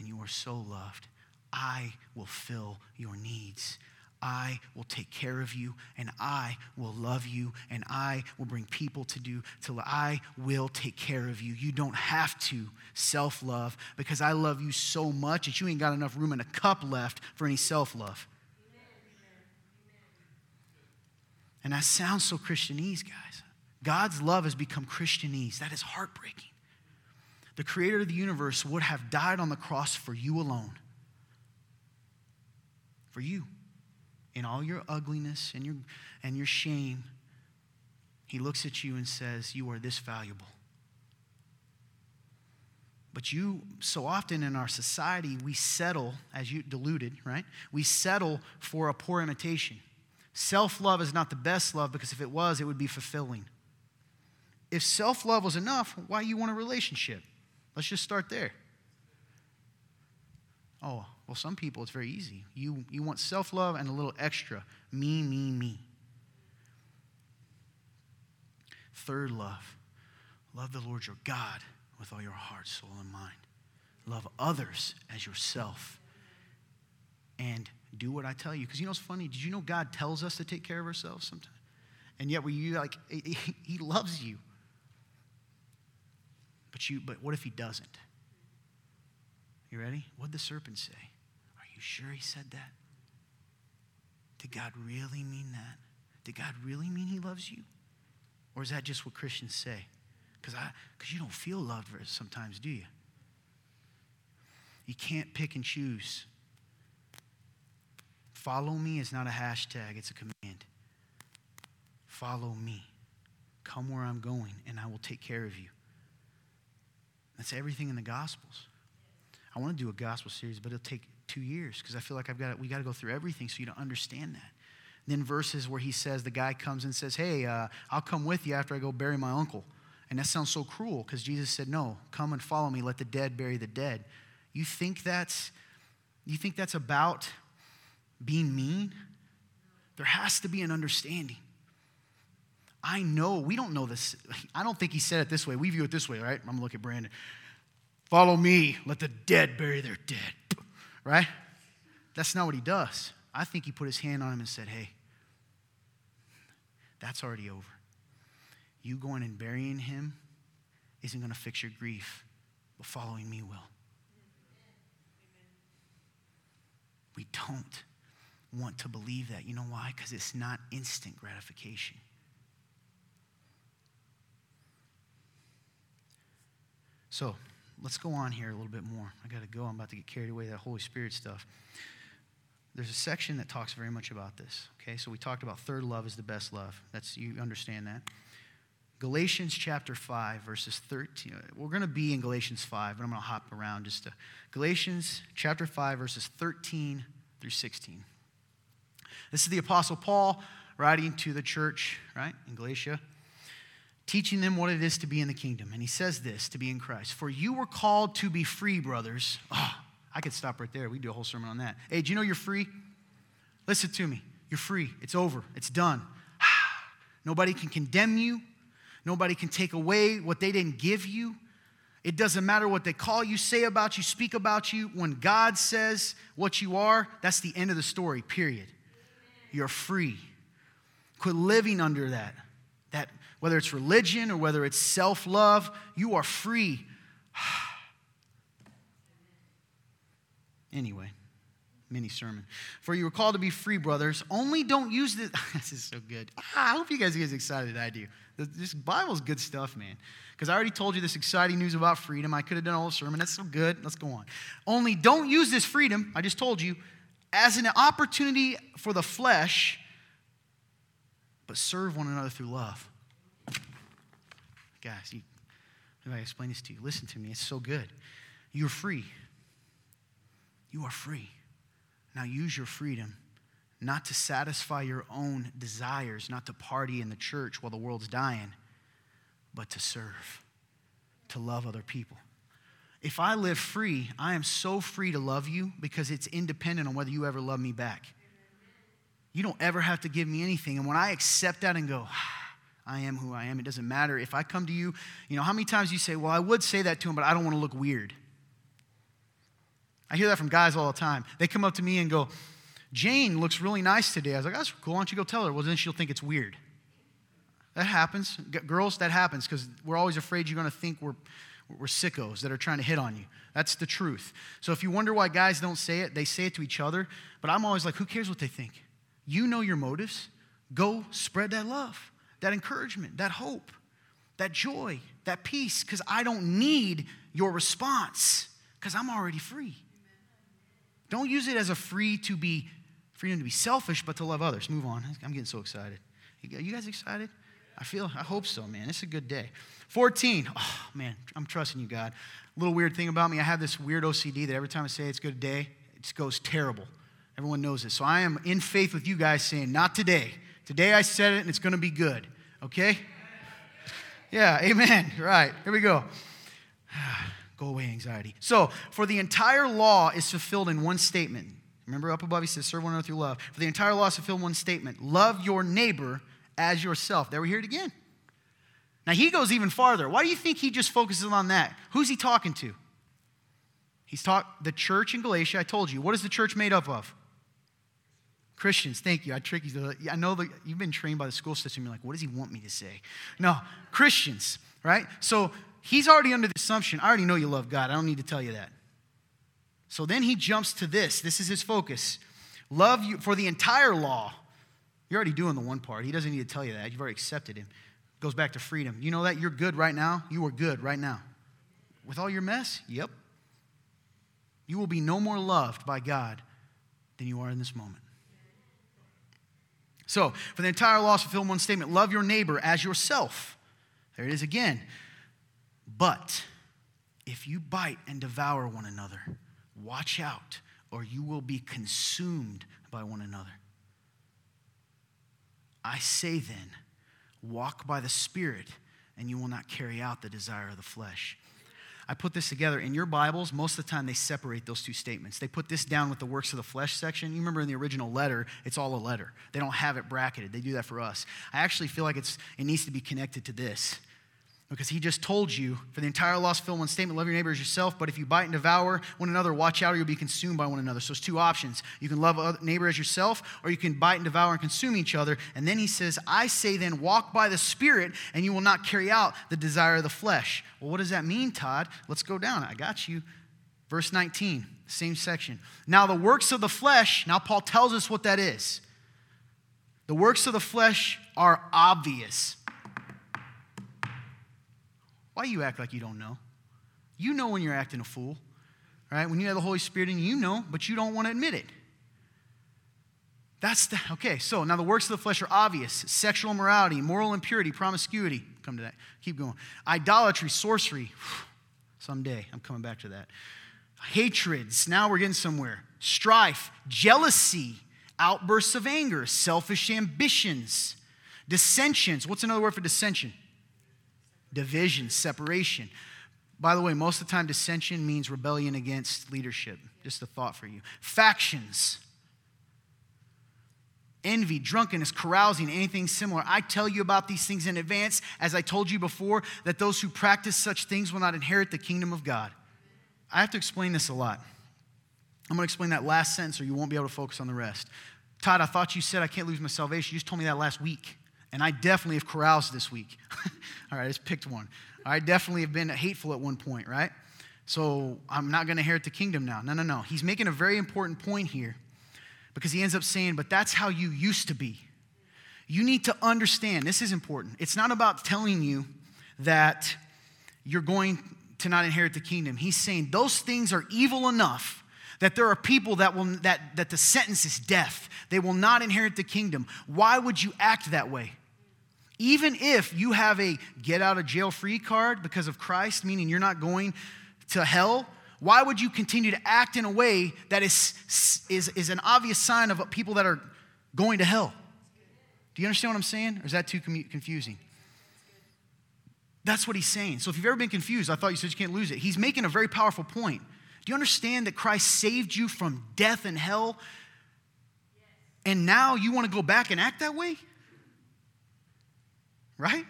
and you are so loved. I will fill your needs. I will take care of you and I will love you and I will bring people to do till I will take care of you. You don't have to self love because I love you so much that you ain't got enough room in a cup left for any self love. And that sounds so Christianese, guys. God's love has become Christianese. That is heartbreaking. The creator of the universe would have died on the cross for you alone. For you. In all your ugliness and your, and your shame, he looks at you and says, You are this valuable. But you, so often in our society, we settle, as you deluded, right? We settle for a poor imitation. Self love is not the best love because if it was, it would be fulfilling. If self love was enough, why you want a relationship? Let's just start there. Oh, well, some people it's very easy. You, you want self love and a little extra me, me, me. Third love love the Lord your God with all your heart, soul, and mind. Love others as yourself. And do what I tell you. Because you know it's funny? Did you know God tells us to take care of ourselves sometimes? And yet, we you like, He loves you. But, you, but what if he doesn't? You ready? What'd the serpent say? You sure he said that? Did God really mean that? Did God really mean he loves you? Or is that just what Christians say? Because you don't feel loved sometimes, do you? You can't pick and choose. Follow me is not a hashtag, it's a command. Follow me. Come where I'm going, and I will take care of you. That's everything in the Gospels. I want to do a gospel series, but it'll take two years because I feel like I've got we got to go through everything so you don't understand that. then verses where he says the guy comes and says, "Hey, uh, I'll come with you after I go bury my uncle," and that sounds so cruel because Jesus said, "No, come and follow me. Let the dead bury the dead." You think that's you think that's about being mean? There has to be an understanding. I know, we don't know this. I don't think he said it this way. We view it this way, right? I'm to look at Brandon. Follow me, let the dead bury their dead, right? That's not what he does. I think he put his hand on him and said, hey, that's already over. You going and burying him isn't going to fix your grief, but following me will. We don't want to believe that. You know why? Because it's not instant gratification. So let's go on here a little bit more. I got to go. I'm about to get carried away that Holy Spirit stuff. There's a section that talks very much about this. Okay, so we talked about third love is the best love. That's you understand that. Galatians chapter 5, verses 13. We're going to be in Galatians 5, but I'm going to hop around just to Galatians chapter 5, verses 13 through 16. This is the Apostle Paul writing to the church, right, in Galatia teaching them what it is to be in the kingdom. And he says this to be in Christ. For you were called to be free, brothers. Oh, I could stop right there. We do a whole sermon on that. Hey, do you know you're free? Listen to me. You're free. It's over. It's done. Nobody can condemn you. Nobody can take away what they didn't give you. It doesn't matter what they call you, say about you, speak about you. When God says what you are, that's the end of the story, period. You're free. Quit living under that, that whether it's religion or whether it's self love, you are free. anyway, mini sermon. For you were called to be free, brothers. Only don't use this. this is so good. Ah, I hope you guys get as excited as I do. This Bible's good stuff, man. Because I already told you this exciting news about freedom. I could have done a whole sermon. That's so good. Let's go on. Only don't use this freedom, I just told you, as an opportunity for the flesh, but serve one another through love. Guys, you, if I explain this to you, listen to me. It's so good. You're free. You are free. Now use your freedom not to satisfy your own desires, not to party in the church while the world's dying, but to serve. to love other people. If I live free, I am so free to love you because it's independent on whether you ever love me back. You don't ever have to give me anything. And when I accept that and go, ah, I am who I am, it doesn't matter. If I come to you, you know, how many times you say, Well, I would say that to him, but I don't want to look weird. I hear that from guys all the time. They come up to me and go, Jane looks really nice today. I was like, That's cool. Why don't you go tell her? Well, then she'll think it's weird. That happens. Girls, that happens because we're always afraid you're going to think we're, we're sickos that are trying to hit on you. That's the truth. So if you wonder why guys don't say it, they say it to each other. But I'm always like, who cares what they think? You know your motives. Go spread that love, that encouragement, that hope, that joy, that peace, because I don't need your response because I'm already free. Don't use it as a free to be freedom to be selfish, but to love others. Move on. I'm getting so excited. You guys excited? I feel, I hope so, man. It's a good day. 14. Oh, man, I'm trusting you, God. A little weird thing about me, I have this weird OCD that every time I say it's a good day, it goes terrible. Everyone knows this. So I am in faith with you guys saying, not today. Today I said it and it's going to be good. Okay? Yeah, amen. Right. Here we go. go away, anxiety. So, for the entire law is fulfilled in one statement. Remember up above, he says, serve one another through love. For the entire law is fulfilled in one statement love your neighbor as yourself. There we hear it again. Now he goes even farther. Why do you think he just focuses on that? Who's he talking to? He's taught the church in Galatia. I told you. What is the church made up of? Christians. Thank you. I trick you. I know that you've been trained by the school system. You're like, what does he want me to say? No, Christians, right? So he's already under the assumption. I already know you love God. I don't need to tell you that. So then he jumps to this. This is his focus. Love you for the entire law you're already doing the one part. He doesn't need to tell you that. You've already accepted him. Goes back to freedom. You know that? You're good right now. You are good right now. With all your mess? Yep. You will be no more loved by God than you are in this moment. So, for the entire law, fulfill one statement love your neighbor as yourself. There it is again. But if you bite and devour one another, watch out, or you will be consumed by one another. I say then, walk by the Spirit, and you will not carry out the desire of the flesh. I put this together in your Bibles. Most of the time, they separate those two statements. They put this down with the works of the flesh section. You remember in the original letter, it's all a letter. They don't have it bracketed. They do that for us. I actually feel like it's, it needs to be connected to this because he just told you for the entire lost film one statement love your neighbor as yourself but if you bite and devour one another watch out or you'll be consumed by one another. So it's two options. You can love neighbor as yourself or you can bite and devour and consume each other. And then he says i say then walk by the spirit and you will not carry out the desire of the flesh. Well what does that mean todd? Let's go down. I got you. Verse 19 same section. Now the works of the flesh now paul tells us what that is. The works of the flesh are obvious why you act like you don't know? You know when you're acting a fool, right? When you have the Holy Spirit you, you know, but you don't want to admit it. That's the, okay, so now the works of the flesh are obvious sexual immorality, moral impurity, promiscuity. Come to that. Keep going. Idolatry, sorcery. Someday, I'm coming back to that. Hatreds. Now we're getting somewhere. Strife, jealousy, outbursts of anger, selfish ambitions, dissensions. What's another word for dissension? Division, separation. By the way, most of the time, dissension means rebellion against leadership. Just a thought for you. Factions, envy, drunkenness, carousing, anything similar. I tell you about these things in advance, as I told you before, that those who practice such things will not inherit the kingdom of God. I have to explain this a lot. I'm going to explain that last sentence, or you won't be able to focus on the rest. Todd, I thought you said I can't lose my salvation. You just told me that last week. And I definitely have caroused this week. All right, I just picked one. I definitely have been hateful at one point, right? So I'm not going to inherit the kingdom now. No, no, no. He's making a very important point here because he ends up saying, but that's how you used to be. You need to understand, this is important. It's not about telling you that you're going to not inherit the kingdom. He's saying those things are evil enough that there are people that will that, that the sentence is death. They will not inherit the kingdom. Why would you act that way? Even if you have a get out of jail free card because of Christ, meaning you're not going to hell, why would you continue to act in a way that is, is, is an obvious sign of people that are going to hell? Do you understand what I'm saying? Or is that too confusing? That's what he's saying. So if you've ever been confused, I thought you said you can't lose it. He's making a very powerful point. Do you understand that Christ saved you from death and hell? And now you want to go back and act that way? Right?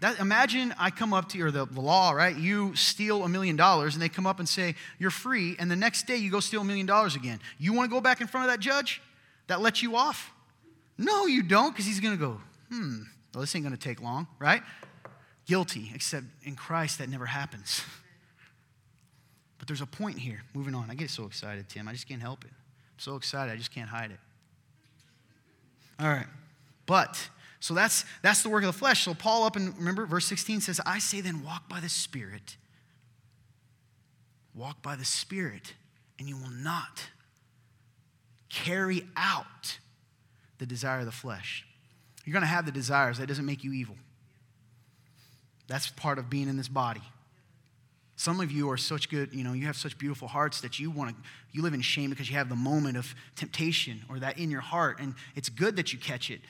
That, imagine I come up to you, or the, the law, right? You steal a million dollars, and they come up and say, You're free, and the next day you go steal a million dollars again. You want to go back in front of that judge that lets you off? No, you don't, because he's going to go, Hmm, well, this ain't going to take long, right? Guilty, except in Christ that never happens. But there's a point here. Moving on. I get so excited, Tim. I just can't help it. I'm so excited, I just can't hide it. All right. But so that's that's the work of the flesh. So Paul up and remember verse 16 says, I say then walk by the Spirit. Walk by the Spirit, and you will not carry out the desire of the flesh. You're going to have the desires. That doesn't make you evil. That's part of being in this body. Some of you are such good, you know, you have such beautiful hearts that you want to, you live in shame because you have the moment of temptation or that in your heart, and it's good that you catch it.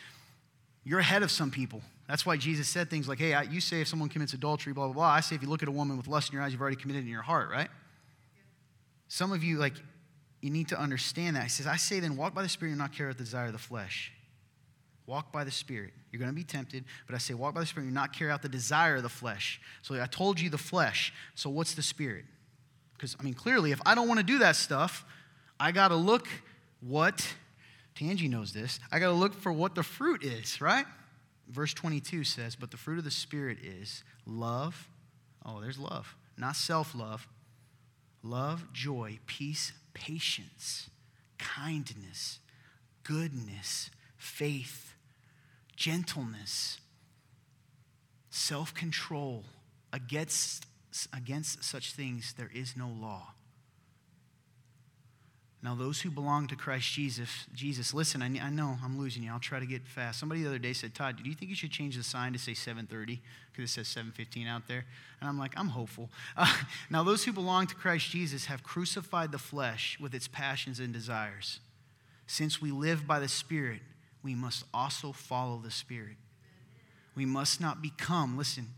You're ahead of some people. That's why Jesus said things like, hey, I, you say if someone commits adultery, blah, blah, blah. I say if you look at a woman with lust in your eyes, you've already committed in your heart, right? Some of you, like, you need to understand that. He says, I say then, walk by the Spirit and not carry out the desire of the flesh. Walk by the Spirit. You're going to be tempted, but I say, walk by the Spirit and not carry out the desire of the flesh. So I told you the flesh. So what's the Spirit? Because, I mean, clearly, if I don't want to do that stuff, I got to look what Tangi knows this. I got to look for what the fruit is, right? Verse 22 says, But the fruit of the Spirit is love. Oh, there's love. Not self love. Love, joy, peace, patience, kindness, goodness, faith, gentleness, self control. Against, against such things, there is no law. Now, those who belong to Christ Jesus, Jesus, listen, I, I, know I'm losing you. I'll try to get fast. Somebody the other day said, Todd, do you think you should change the sign to say 730 because it says 715 out there? And I'm like, I'm hopeful. Uh, now, those who belong to Christ Jesus have crucified the flesh with its passions and desires. Since we live by the Spirit, we must also follow the Spirit. We must not become, listen,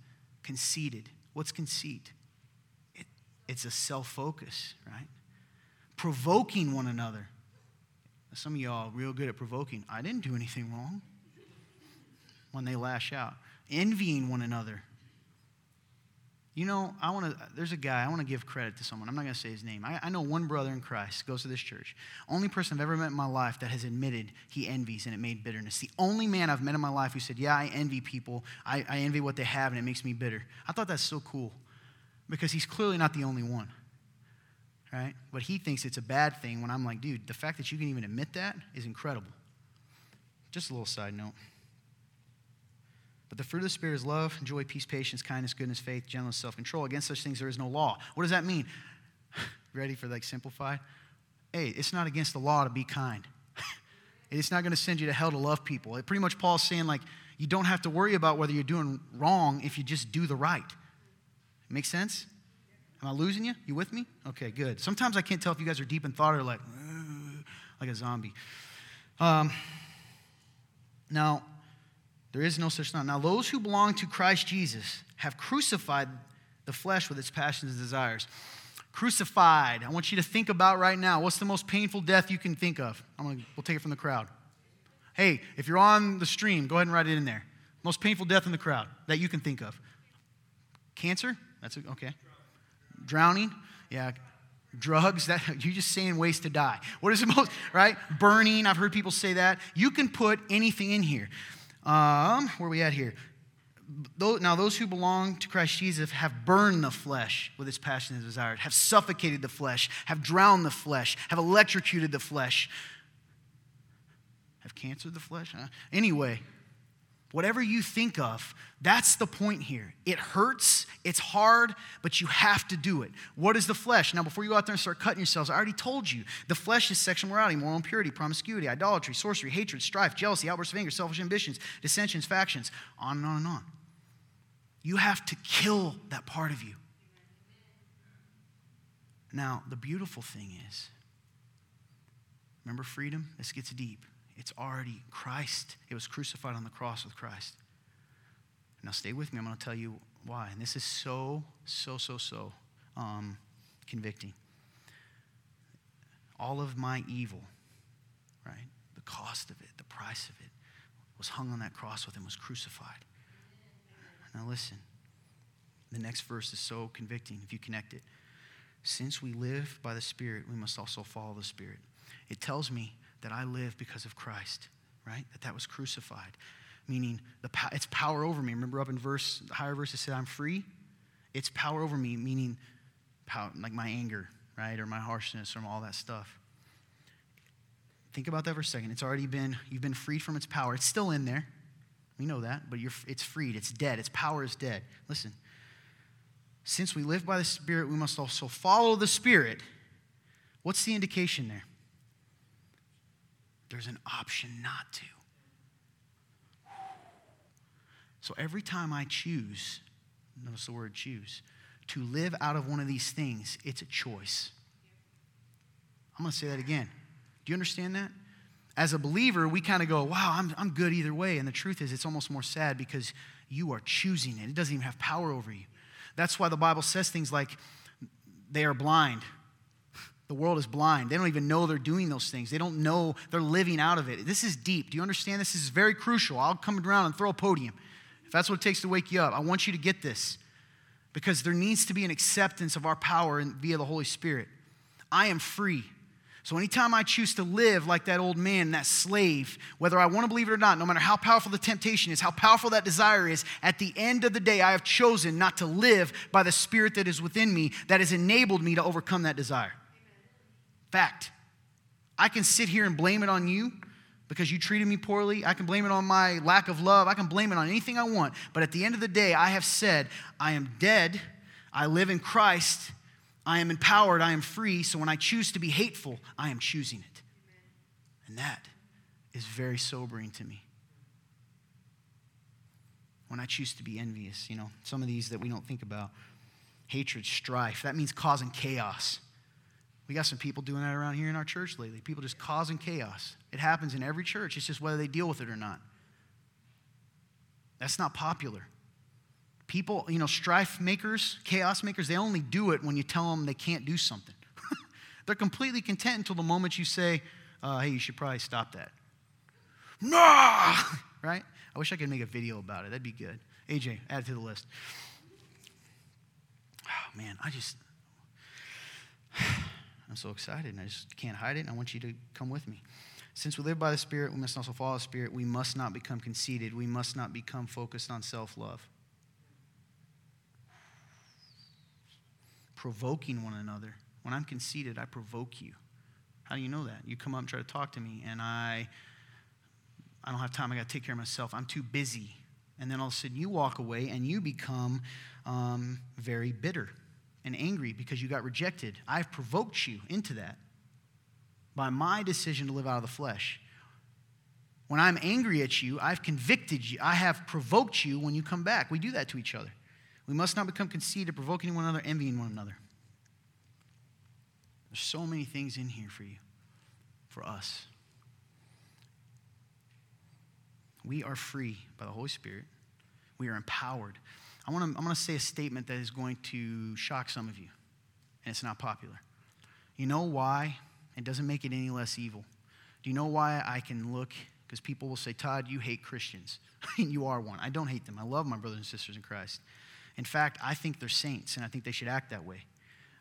conceited. What's conceit? It, it's a self focus, right? Provoking one another. Some of y'all real good at provoking. I didn't do anything wrong. When they lash out, envying one another. You know, I want to. There's a guy I want to give credit to someone. I'm not going to say his name. I, I know one brother in Christ goes to this church. Only person I've ever met in my life that has admitted he envies and it made bitterness. The only man I've met in my life who said, "Yeah, I envy people. I, I envy what they have and it makes me bitter." I thought that's so cool because he's clearly not the only one right? But he thinks it's a bad thing when I'm like, dude, the fact that you can even admit that is incredible. Just a little side note. But the fruit of the Spirit is love, joy, peace, patience, kindness, goodness, faith, gentleness, self control. Against such things there is no law. What does that mean? Ready for like simplified? Hey, it's not against the law to be kind. it's not going to send you to hell to love people. It pretty much Paul's saying like you don't have to worry about whether you're doing wrong if you just do the right. Make sense? Am I losing you? You with me? Okay, good. Sometimes I can't tell if you guys are deep in thought or like, like a zombie. Um, now, there is no such thing. Now, those who belong to Christ Jesus have crucified the flesh with its passions and desires. Crucified. I want you to think about right now what's the most painful death you can think of? I'm gonna, we'll take it from the crowd. Hey, if you're on the stream, go ahead and write it in there. Most painful death in the crowd that you can think of. Cancer? That's okay. Drowning? Yeah. Drugs? That you're just saying ways to die. What is the most, right? Burning. I've heard people say that. You can put anything in here. Um, where are we at here? Now, those who belong to Christ Jesus have burned the flesh with its passions and desires, have suffocated the flesh, have drowned the flesh, have electrocuted the flesh, have cancered the flesh. Huh? Anyway, Whatever you think of, that's the point here. It hurts, it's hard, but you have to do it. What is the flesh? Now, before you go out there and start cutting yourselves, I already told you the flesh is sexual morality, moral impurity, promiscuity, idolatry, sorcery, hatred, strife, jealousy, outbursts of anger, selfish ambitions, dissensions, factions, on and on and on. You have to kill that part of you. Now, the beautiful thing is, remember freedom? This gets deep. It's already Christ. It was crucified on the cross with Christ. Now, stay with me. I'm going to tell you why. And this is so, so, so, so um, convicting. All of my evil, right? The cost of it, the price of it, was hung on that cross with him, was crucified. Now, listen. The next verse is so convicting if you connect it. Since we live by the Spirit, we must also follow the Spirit. It tells me that I live because of Christ, right? That that was crucified, meaning the it's power over me. Remember up in verse, the higher verse, it said, I'm free. It's power over me, meaning power, like my anger, right? Or my harshness or all that stuff. Think about that for a second. It's already been, you've been freed from its power. It's still in there. We know that, but you're, it's freed. It's dead. Its power is dead. Listen, since we live by the Spirit, we must also follow the Spirit. What's the indication there? There's an option not to. So every time I choose, notice the word choose, to live out of one of these things, it's a choice. I'm going to say that again. Do you understand that? As a believer, we kind of go, wow, I'm, I'm good either way. And the truth is, it's almost more sad because you are choosing it. It doesn't even have power over you. That's why the Bible says things like, they are blind. The world is blind. They don't even know they're doing those things. They don't know they're living out of it. This is deep. Do you understand? This is very crucial. I'll come around and throw a podium. If that's what it takes to wake you up, I want you to get this because there needs to be an acceptance of our power via the Holy Spirit. I am free. So, anytime I choose to live like that old man, that slave, whether I want to believe it or not, no matter how powerful the temptation is, how powerful that desire is, at the end of the day, I have chosen not to live by the spirit that is within me that has enabled me to overcome that desire. Fact. I can sit here and blame it on you because you treated me poorly. I can blame it on my lack of love. I can blame it on anything I want. But at the end of the day, I have said, I am dead. I live in Christ I am empowered, I am free, so when I choose to be hateful, I am choosing it. And that is very sobering to me. When I choose to be envious, you know, some of these that we don't think about hatred, strife, that means causing chaos. We got some people doing that around here in our church lately. People just causing chaos. It happens in every church. It's just whether they deal with it or not. That's not popular. People, you know, strife makers, chaos makers, they only do it when you tell them they can't do something. They're completely content until the moment you say, uh, hey, you should probably stop that. Nah! Right? I wish I could make a video about it. That'd be good. AJ, add it to the list. Oh, man, I just, I'm so excited and I just can't hide it. And I want you to come with me. Since we live by the Spirit, we must also follow the Spirit. We must not become conceited. We must not become focused on self love. provoking one another. When I'm conceited, I provoke you. How do you know that? You come up and try to talk to me, and I, I don't have time. I got to take care of myself. I'm too busy. And then all of a sudden, you walk away and you become um, very bitter and angry because you got rejected. I've provoked you into that by my decision to live out of the flesh. When I'm angry at you, I've convicted you. I have provoked you when you come back. We do that to each other. We must not become conceited, provoking one another, envying one another. There's so many things in here for you, for us. We are free by the Holy Spirit. We are empowered. I want to, I'm going to say a statement that is going to shock some of you, and it's not popular. You know why? It doesn't make it any less evil. Do you know why I can look? Because people will say, Todd, you hate Christians. you are one. I don't hate them. I love my brothers and sisters in Christ. In fact, I think they're saints, and I think they should act that way.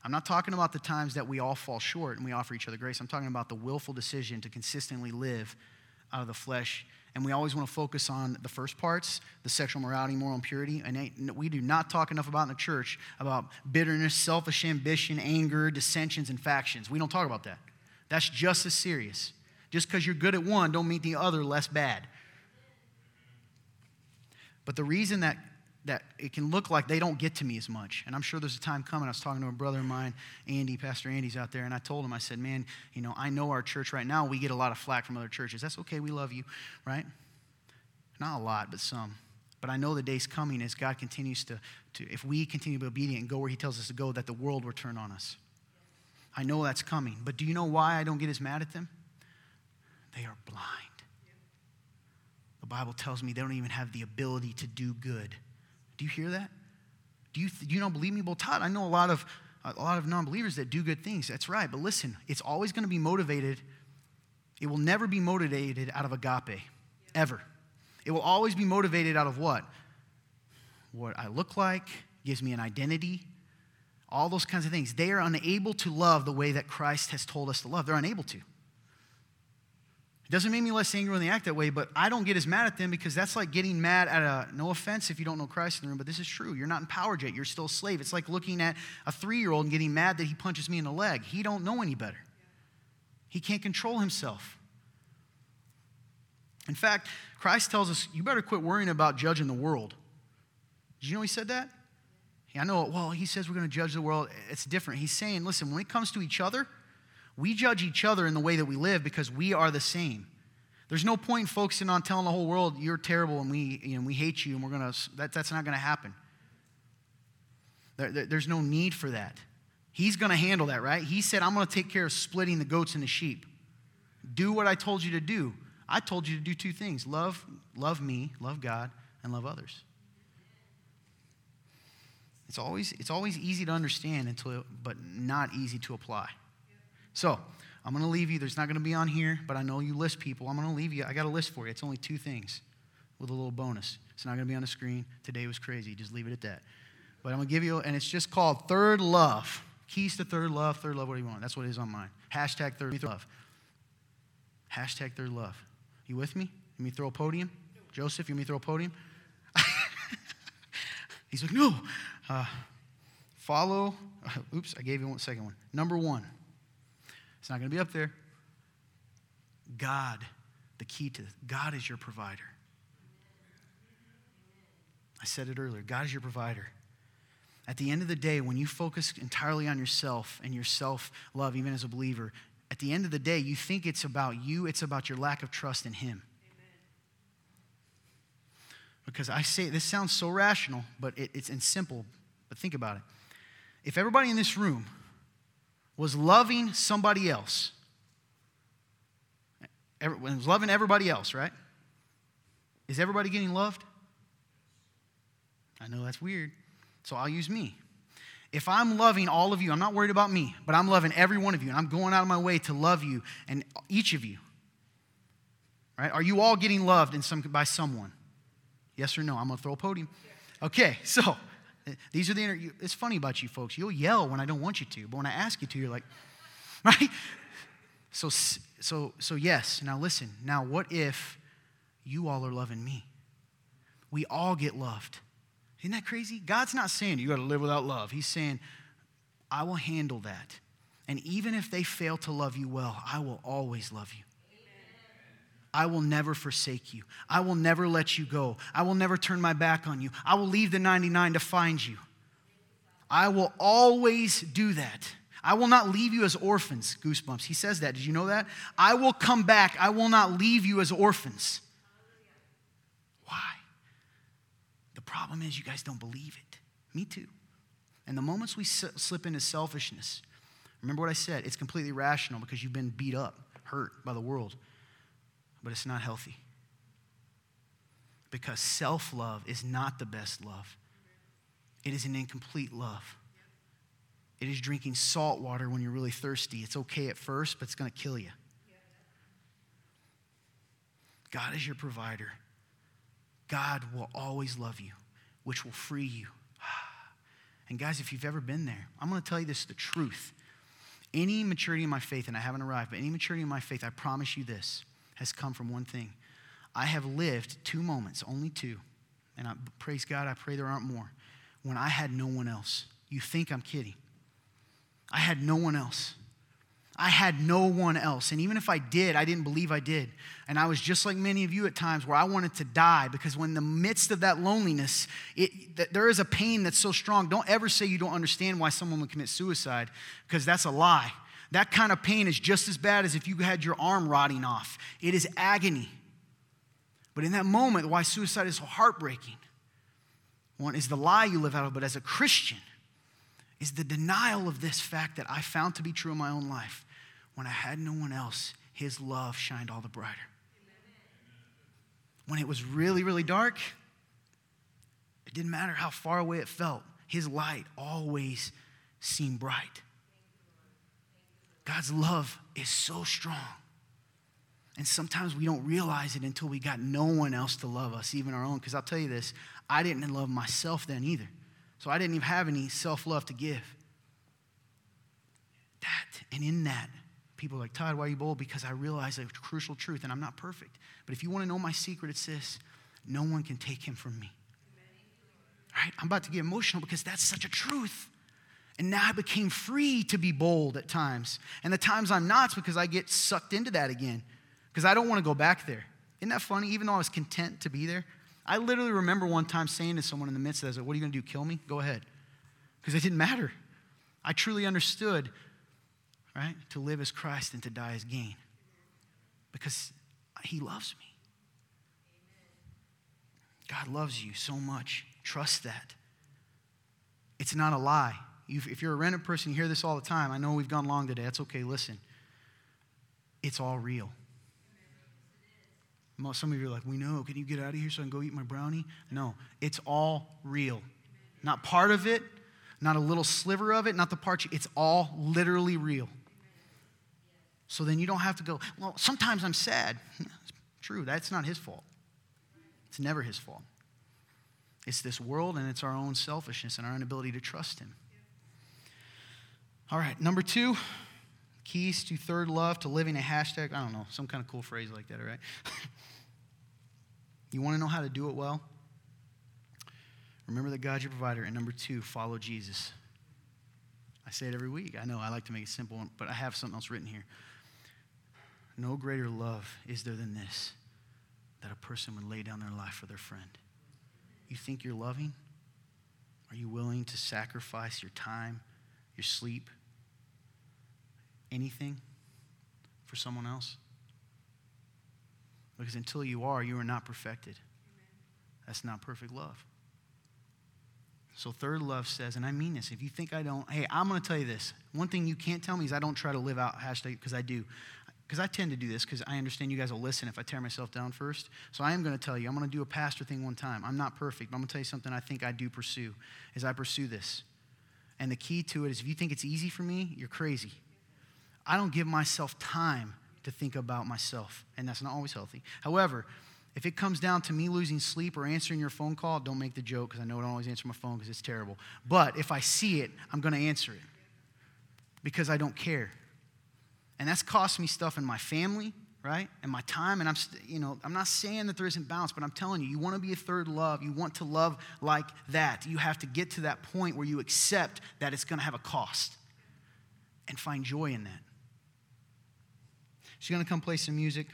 I'm not talking about the times that we all fall short and we offer each other grace. I'm talking about the willful decision to consistently live out of the flesh. And we always want to focus on the first parts, the sexual morality, moral impurity. And we do not talk enough about in the church about bitterness, selfish ambition, anger, dissensions, and factions. We don't talk about that. That's just as serious. Just because you're good at one, don't mean the other less bad. But the reason that that it can look like they don't get to me as much. And I'm sure there's a time coming. I was talking to a brother of mine, Andy, Pastor Andy's out there, and I told him, I said, man, you know, I know our church right now, we get a lot of flack from other churches. That's okay, we love you, right? Not a lot, but some. But I know the day's coming as God continues to, to if we continue to be obedient and go where He tells us to go, that the world will turn on us. I know that's coming. But do you know why I don't get as mad at them? They are blind. The Bible tells me they don't even have the ability to do good Do you hear that? Do you, do you not believe me? Well, Todd, I know a lot of a lot of non-believers that do good things. That's right. But listen, it's always going to be motivated. It will never be motivated out of agape, ever. It will always be motivated out of what? What I look like, gives me an identity, all those kinds of things. They are unable to love the way that Christ has told us to love. They're unable to. It doesn't make me less angry when they act that way, but I don't get as mad at them because that's like getting mad at a, no offense if you don't know Christ in the room, but this is true. You're not empowered yet. You're still a slave. It's like looking at a three-year-old and getting mad that he punches me in the leg. He don't know any better. He can't control himself. In fact, Christ tells us, you better quit worrying about judging the world. Did you know he said that? Yeah, I know, well, he says we're going to judge the world. It's different. He's saying, listen, when it comes to each other, we judge each other in the way that we live because we are the same. There's no point in focusing on telling the whole world you're terrible and we, you know, we hate you and we're to, that, that's not going to happen. There, there, there's no need for that. He's going to handle that, right? He said, I'm going to take care of splitting the goats and the sheep. Do what I told you to do. I told you to do two things love, love me, love God, and love others. It's always, it's always easy to understand, until, but not easy to apply. So, I'm going to leave you. There's not going to be on here, but I know you list people. I'm going to leave you. I got a list for you. It's only two things with a little bonus. It's not going to be on the screen. Today was crazy. Just leave it at that. But I'm going to give you, and it's just called Third Love. Keys to Third Love, Third Love, what do you want? That's what it is on mine. Hashtag Third Love. Hashtag Third Love. You with me? You me throw a podium? Joseph, you me throw a podium? He's like, no. Uh, follow. Uh, oops, I gave you one second one. Number one. It's not going to be up there. God, the key to this, God is your provider. I said it earlier God is your provider. At the end of the day, when you focus entirely on yourself and your self love, even as a believer, at the end of the day, you think it's about you, it's about your lack of trust in Him. Because I say, this sounds so rational, but it, it's and simple, but think about it. If everybody in this room was loving somebody else, was loving everybody else, right? Is everybody getting loved? I know that's weird, so I'll use me. If I'm loving all of you, I'm not worried about me, but I'm loving every one of you, and I'm going out of my way to love you and each of you. Right? Are you all getting loved in some, by someone? Yes or no? I'm going to throw a podium. Okay, so these are the, it's funny about you folks. You'll yell when I don't want you to, but when I ask you to, you're like, right? So, so, so yes. Now listen. Now, what if you all are loving me? We all get loved. Isn't that crazy? God's not saying you got to live without love. He's saying, I will handle that. And even if they fail to love you well, I will always love you. I will never forsake you. I will never let you go. I will never turn my back on you. I will leave the 99 to find you. I will always do that. I will not leave you as orphans. Goosebumps. He says that. Did you know that? I will come back. I will not leave you as orphans. Why? The problem is you guys don't believe it. Me too. And the moments we slip into selfishness, remember what I said? It's completely rational because you've been beat up, hurt by the world but it's not healthy. Because self love is not the best love, it is an incomplete love. It is drinking salt water when you're really thirsty. It's okay at first, but it's going to kill you. God is your provider. God will always love you, which will free you. And guys, if you've ever been there, I'm going to tell you this the truth. Any maturity in my faith, and I haven't arrived, but any maturity in my faith, I promise you this has come from one thing. I have lived two moments, only two, and I praise God, I pray there aren't more, when I had no one else. You think I'm kidding. I had no one else. I had no one else. And even if I did, I didn't believe I did. And I was just like many of you at times where I wanted to die because when in the midst of that loneliness, it, there is a pain that's so strong. Don't ever say you don't understand why someone would commit suicide because that's a lie. That kind of pain is just as bad as if you had your arm rotting off. It is agony. But in that moment, why suicide is so heartbreaking, one is the lie you live out of, but as a Christian, is the denial of this fact that I found to be true in my own life. When I had no one else, his love shined all the brighter. When it was really, really dark, It didn't matter how far away it felt, his light always seemed bright. God's love is so strong. And sometimes we don't realize it until we got no one else to love us, even our own. Because I'll tell you this, I didn't love myself then either. So I didn't even have any self love to give. That, and in that, people are like, Todd, why are you bold? Because I realize a crucial truth, and I'm not perfect. But if you want to know my secret, it's this no one can take him from me. All right? I'm about to get emotional because that's such a truth. And now I became free to be bold at times. And the times I'm not, it's because I get sucked into that again. Because I don't want to go back there. Isn't that funny? Even though I was content to be there, I literally remember one time saying to someone in the midst of that, I like, What are you going to do? Kill me? Go ahead. Because it didn't matter. I truly understood, right? To live as Christ and to die as gain. Because he loves me. God loves you so much. Trust that. It's not a lie. If you're a rented person, you hear this all the time. I know we've gone long today. That's okay. Listen, it's all real. Some of you are like, we know. Can you get out of here so I can go eat my brownie? No, it's all real. Not part of it, not a little sliver of it, not the part. You, it's all literally real. So then you don't have to go, well, sometimes I'm sad. True, that's not his fault. It's never his fault. It's this world and it's our own selfishness and our inability to trust him. All right, number two, keys to third love, to living a hashtag. I don't know, some kind of cool phrase like that, all right? you want to know how to do it well? Remember that God's your provider. And number two, follow Jesus. I say it every week. I know I like to make it simple, but I have something else written here. No greater love is there than this that a person would lay down their life for their friend. You think you're loving? Are you willing to sacrifice your time, your sleep, anything for someone else? Because until you are, you are not perfected. That's not perfect love. So, third love says, and I mean this, if you think I don't, hey, I'm going to tell you this. One thing you can't tell me is I don't try to live out hashtag, because I do because I tend to do this because I understand you guys will listen if I tear myself down first. So I am going to tell you, I'm going to do a pastor thing one time. I'm not perfect, but I'm going to tell you something I think I do pursue is I pursue this. And the key to it is if you think it's easy for me, you're crazy. I don't give myself time to think about myself, and that's not always healthy. However, if it comes down to me losing sleep or answering your phone call, don't make the joke because I know I don't always answer my phone because it's terrible. But if I see it, I'm going to answer it because I don't care. And that's cost me stuff in my family, right? And my time. And I'm, you know, I'm not saying that there isn't balance, but I'm telling you, you want to be a third love. You want to love like that. You have to get to that point where you accept that it's going to have a cost and find joy in that. She's going to come play some music.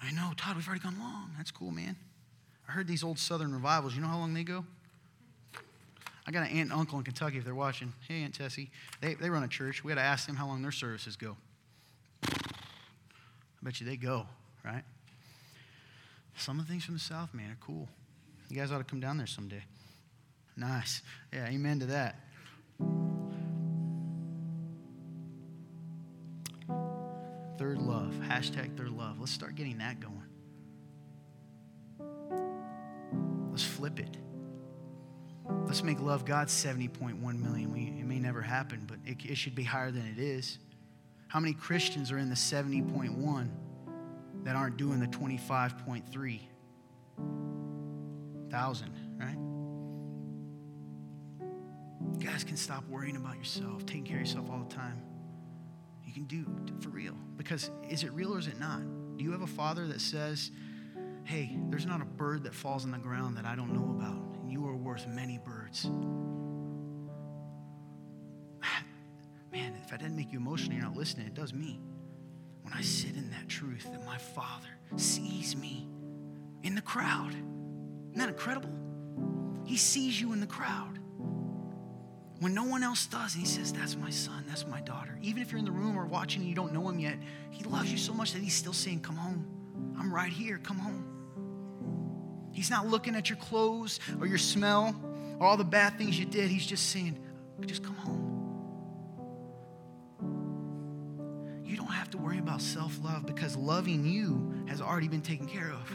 I know, Todd, we've already gone long. That's cool, man. I heard these old Southern revivals. You know how long they go? I got an aunt and uncle in Kentucky if they're watching. Hey, Aunt Tessie. They, they run a church. We got to ask them how long their services go. I bet you they go, right? Some of the things from the South, man, are cool. You guys ought to come down there someday. Nice. Yeah, amen to that. Third love. Hashtag third love. Let's start getting that going. Let's flip it. Let's make love God 70.1 million. We, it may never happen, but it, it should be higher than it is. How many Christians are in the 70.1 that aren't doing the 25.3 thousand, right? You guys can stop worrying about yourself, taking care of yourself all the time. You can do for real. Because is it real or is it not? Do you have a father that says, hey, there's not a bird that falls on the ground that I don't know about? and you are worth many birds. Man, if I didn't make you emotional, you're not listening. It does me. When I sit in that truth that my Father sees me in the crowd. Isn't that incredible? He sees you in the crowd. When no one else does, and he says, That's my son, that's my daughter. Even if you're in the room or watching and you don't know him yet, he loves you so much that he's still saying, Come home. I'm right here, come home. He's not looking at your clothes or your smell or all the bad things you did. He's just saying, just come home. You don't have to worry about self love because loving you has already been taken care of.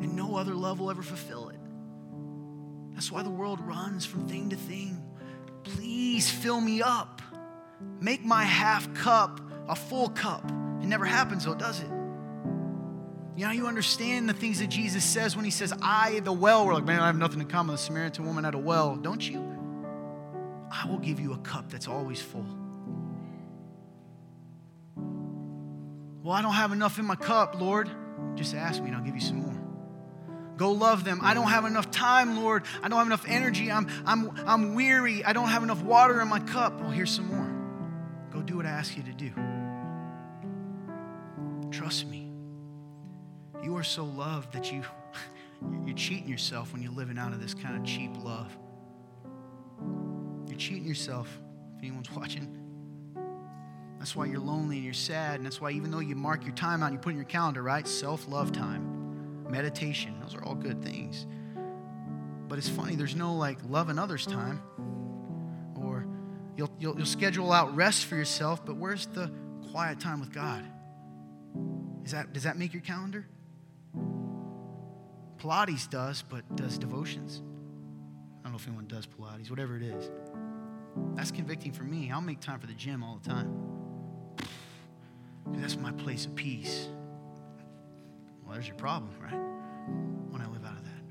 And no other love will ever fulfill. That's why the world runs from thing to thing. Please fill me up. Make my half cup a full cup. It never happens though, does it? You know, you understand the things that Jesus says when he says, I, the well. We're like, man, I have nothing in common with the Samaritan woman at a well. Don't you? I will give you a cup that's always full. Well, I don't have enough in my cup, Lord. Just ask me and I'll give you some more. Go love them. I don't have enough time, Lord. I don't have enough energy. I'm, I'm, I'm weary. I don't have enough water in my cup. Well, here's some more. Go do what I ask you to do. Trust me. You are so loved that you, you're cheating yourself when you're living out of this kind of cheap love. You're cheating yourself if anyone's watching. That's why you're lonely and you're sad. And that's why, even though you mark your time out and you put in your calendar, right? Self love time, meditation, those are all good things. But it's funny, there's no like loving others time. Or you'll, you'll, you'll schedule out rest for yourself, but where's the quiet time with God? Is that, does that make your calendar? Pilates does, but does devotions? I don't know if anyone does Pilates, whatever it is. That's convicting for me. I'll make time for the gym all the time. That's my place of peace. Well, there's your problem, right? When I live out of that.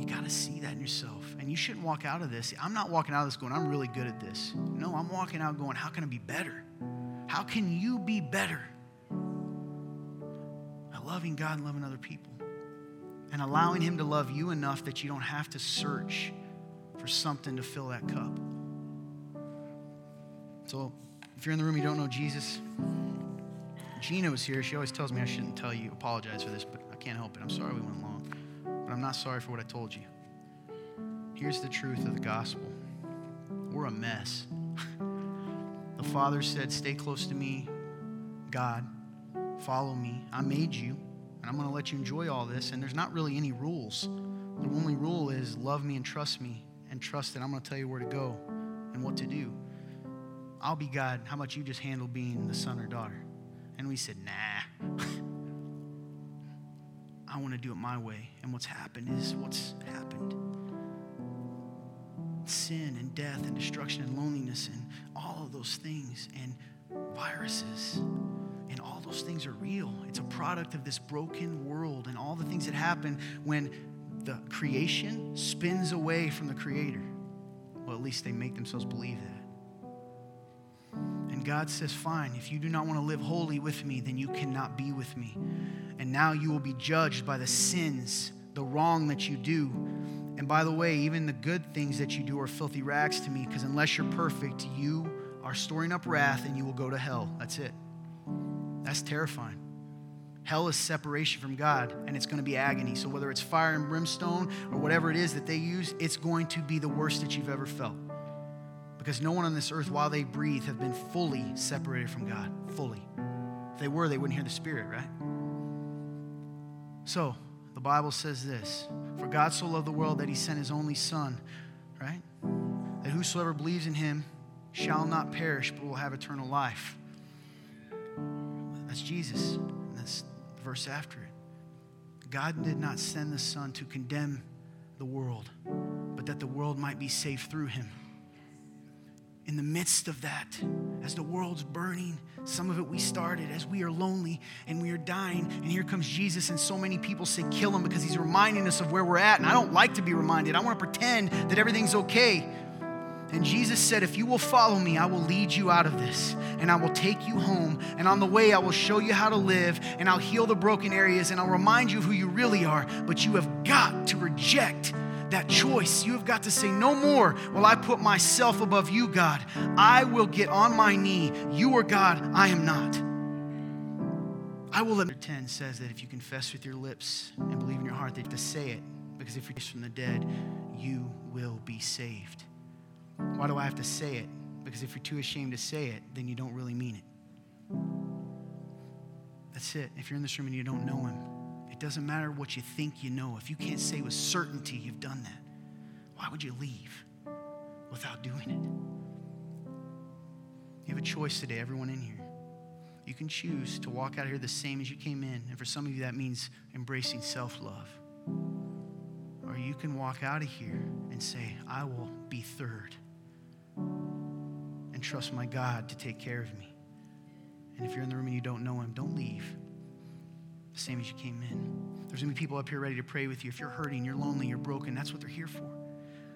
You got to see that in yourself. And you shouldn't walk out of this. I'm not walking out of this going, I'm really good at this. No, I'm walking out going, how can I be better? How can you be better? By loving God and loving other people. And allowing Him to love you enough that you don't have to search for something to fill that cup. So if you're in the room, you don't know Jesus, Gina was here. She always tells me I shouldn't tell you, apologize for this, but I can't help it. I'm sorry we went long. But I'm not sorry for what I told you. Here's the truth of the gospel we're a mess. the Father said, Stay close to me, God, follow me. I made you, and I'm going to let you enjoy all this. And there's not really any rules. The only rule is love me and trust me, and trust that I'm going to tell you where to go and what to do. I'll be God. How about you just handle being the son or daughter? And we said, Nah. I want to do it my way. And what's happened is what's happened sin and death and destruction and loneliness and all of those things and viruses and all those things are real. It's a product of this broken world and all the things that happen when the creation spins away from the creator. Well, at least they make themselves believe that. And God says, Fine, if you do not want to live holy with me, then you cannot be with me. And now you will be judged by the sins, the wrong that you do. And by the way, even the good things that you do are filthy rags to me, because unless you're perfect, you are storing up wrath and you will go to hell. That's it. That's terrifying. Hell is separation from God, and it's going to be agony. So, whether it's fire and brimstone or whatever it is that they use, it's going to be the worst that you've ever felt. Because no one on this earth, while they breathe, have been fully separated from God. Fully. If they were, they wouldn't hear the Spirit, right? So, the Bible says this For God so loved the world that he sent his only Son, right? That whosoever believes in him shall not perish, but will have eternal life. That's Jesus. And that's the verse after it. God did not send the Son to condemn the world, but that the world might be saved through him in the midst of that, as the world's burning, some of it we started, as we are lonely and we are dying, and here comes Jesus, and so many people say, kill him because he's reminding us of where we're at. And I don't like to be reminded. I want to pretend that everything's okay. And Jesus said, If you will follow me, I will lead you out of this, and I will take you home. And on the way, I will show you how to live, and I'll heal the broken areas, and I'll remind you who you really are. But you have got to reject that choice. You have got to say, No more will I put myself above you, God. I will get on my knee. You are God, I am not. I will let 10 says that if you confess with your lips and believe in your heart, that to say it, because if you're from the dead, you will be saved. Why do I have to say it? Because if you're too ashamed to say it, then you don't really mean it. That's it. If you're in this room and you don't know him, it doesn't matter what you think you know. If you can't say with certainty you've done that, why would you leave without doing it? You have a choice today, everyone in here. You can choose to walk out here the same as you came in. And for some of you, that means embracing self love. Or you can walk out of here and say, I will be third and trust my God to take care of me. And if you're in the room and you don't know him, don't leave the same as you came in. There's gonna be people up here ready to pray with you. If you're hurting, you're lonely, you're broken, that's what they're here for.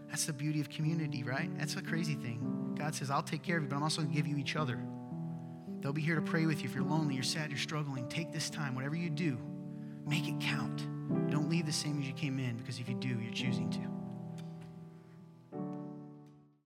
That's the beauty of community, right? That's the crazy thing. God says, I'll take care of you, but I'm also gonna give you each other. They'll be here to pray with you. If you're lonely, you're sad, you're struggling, take this time. Whatever you do, make it count. Don't leave the same as you came in because if you do, you're choosing to.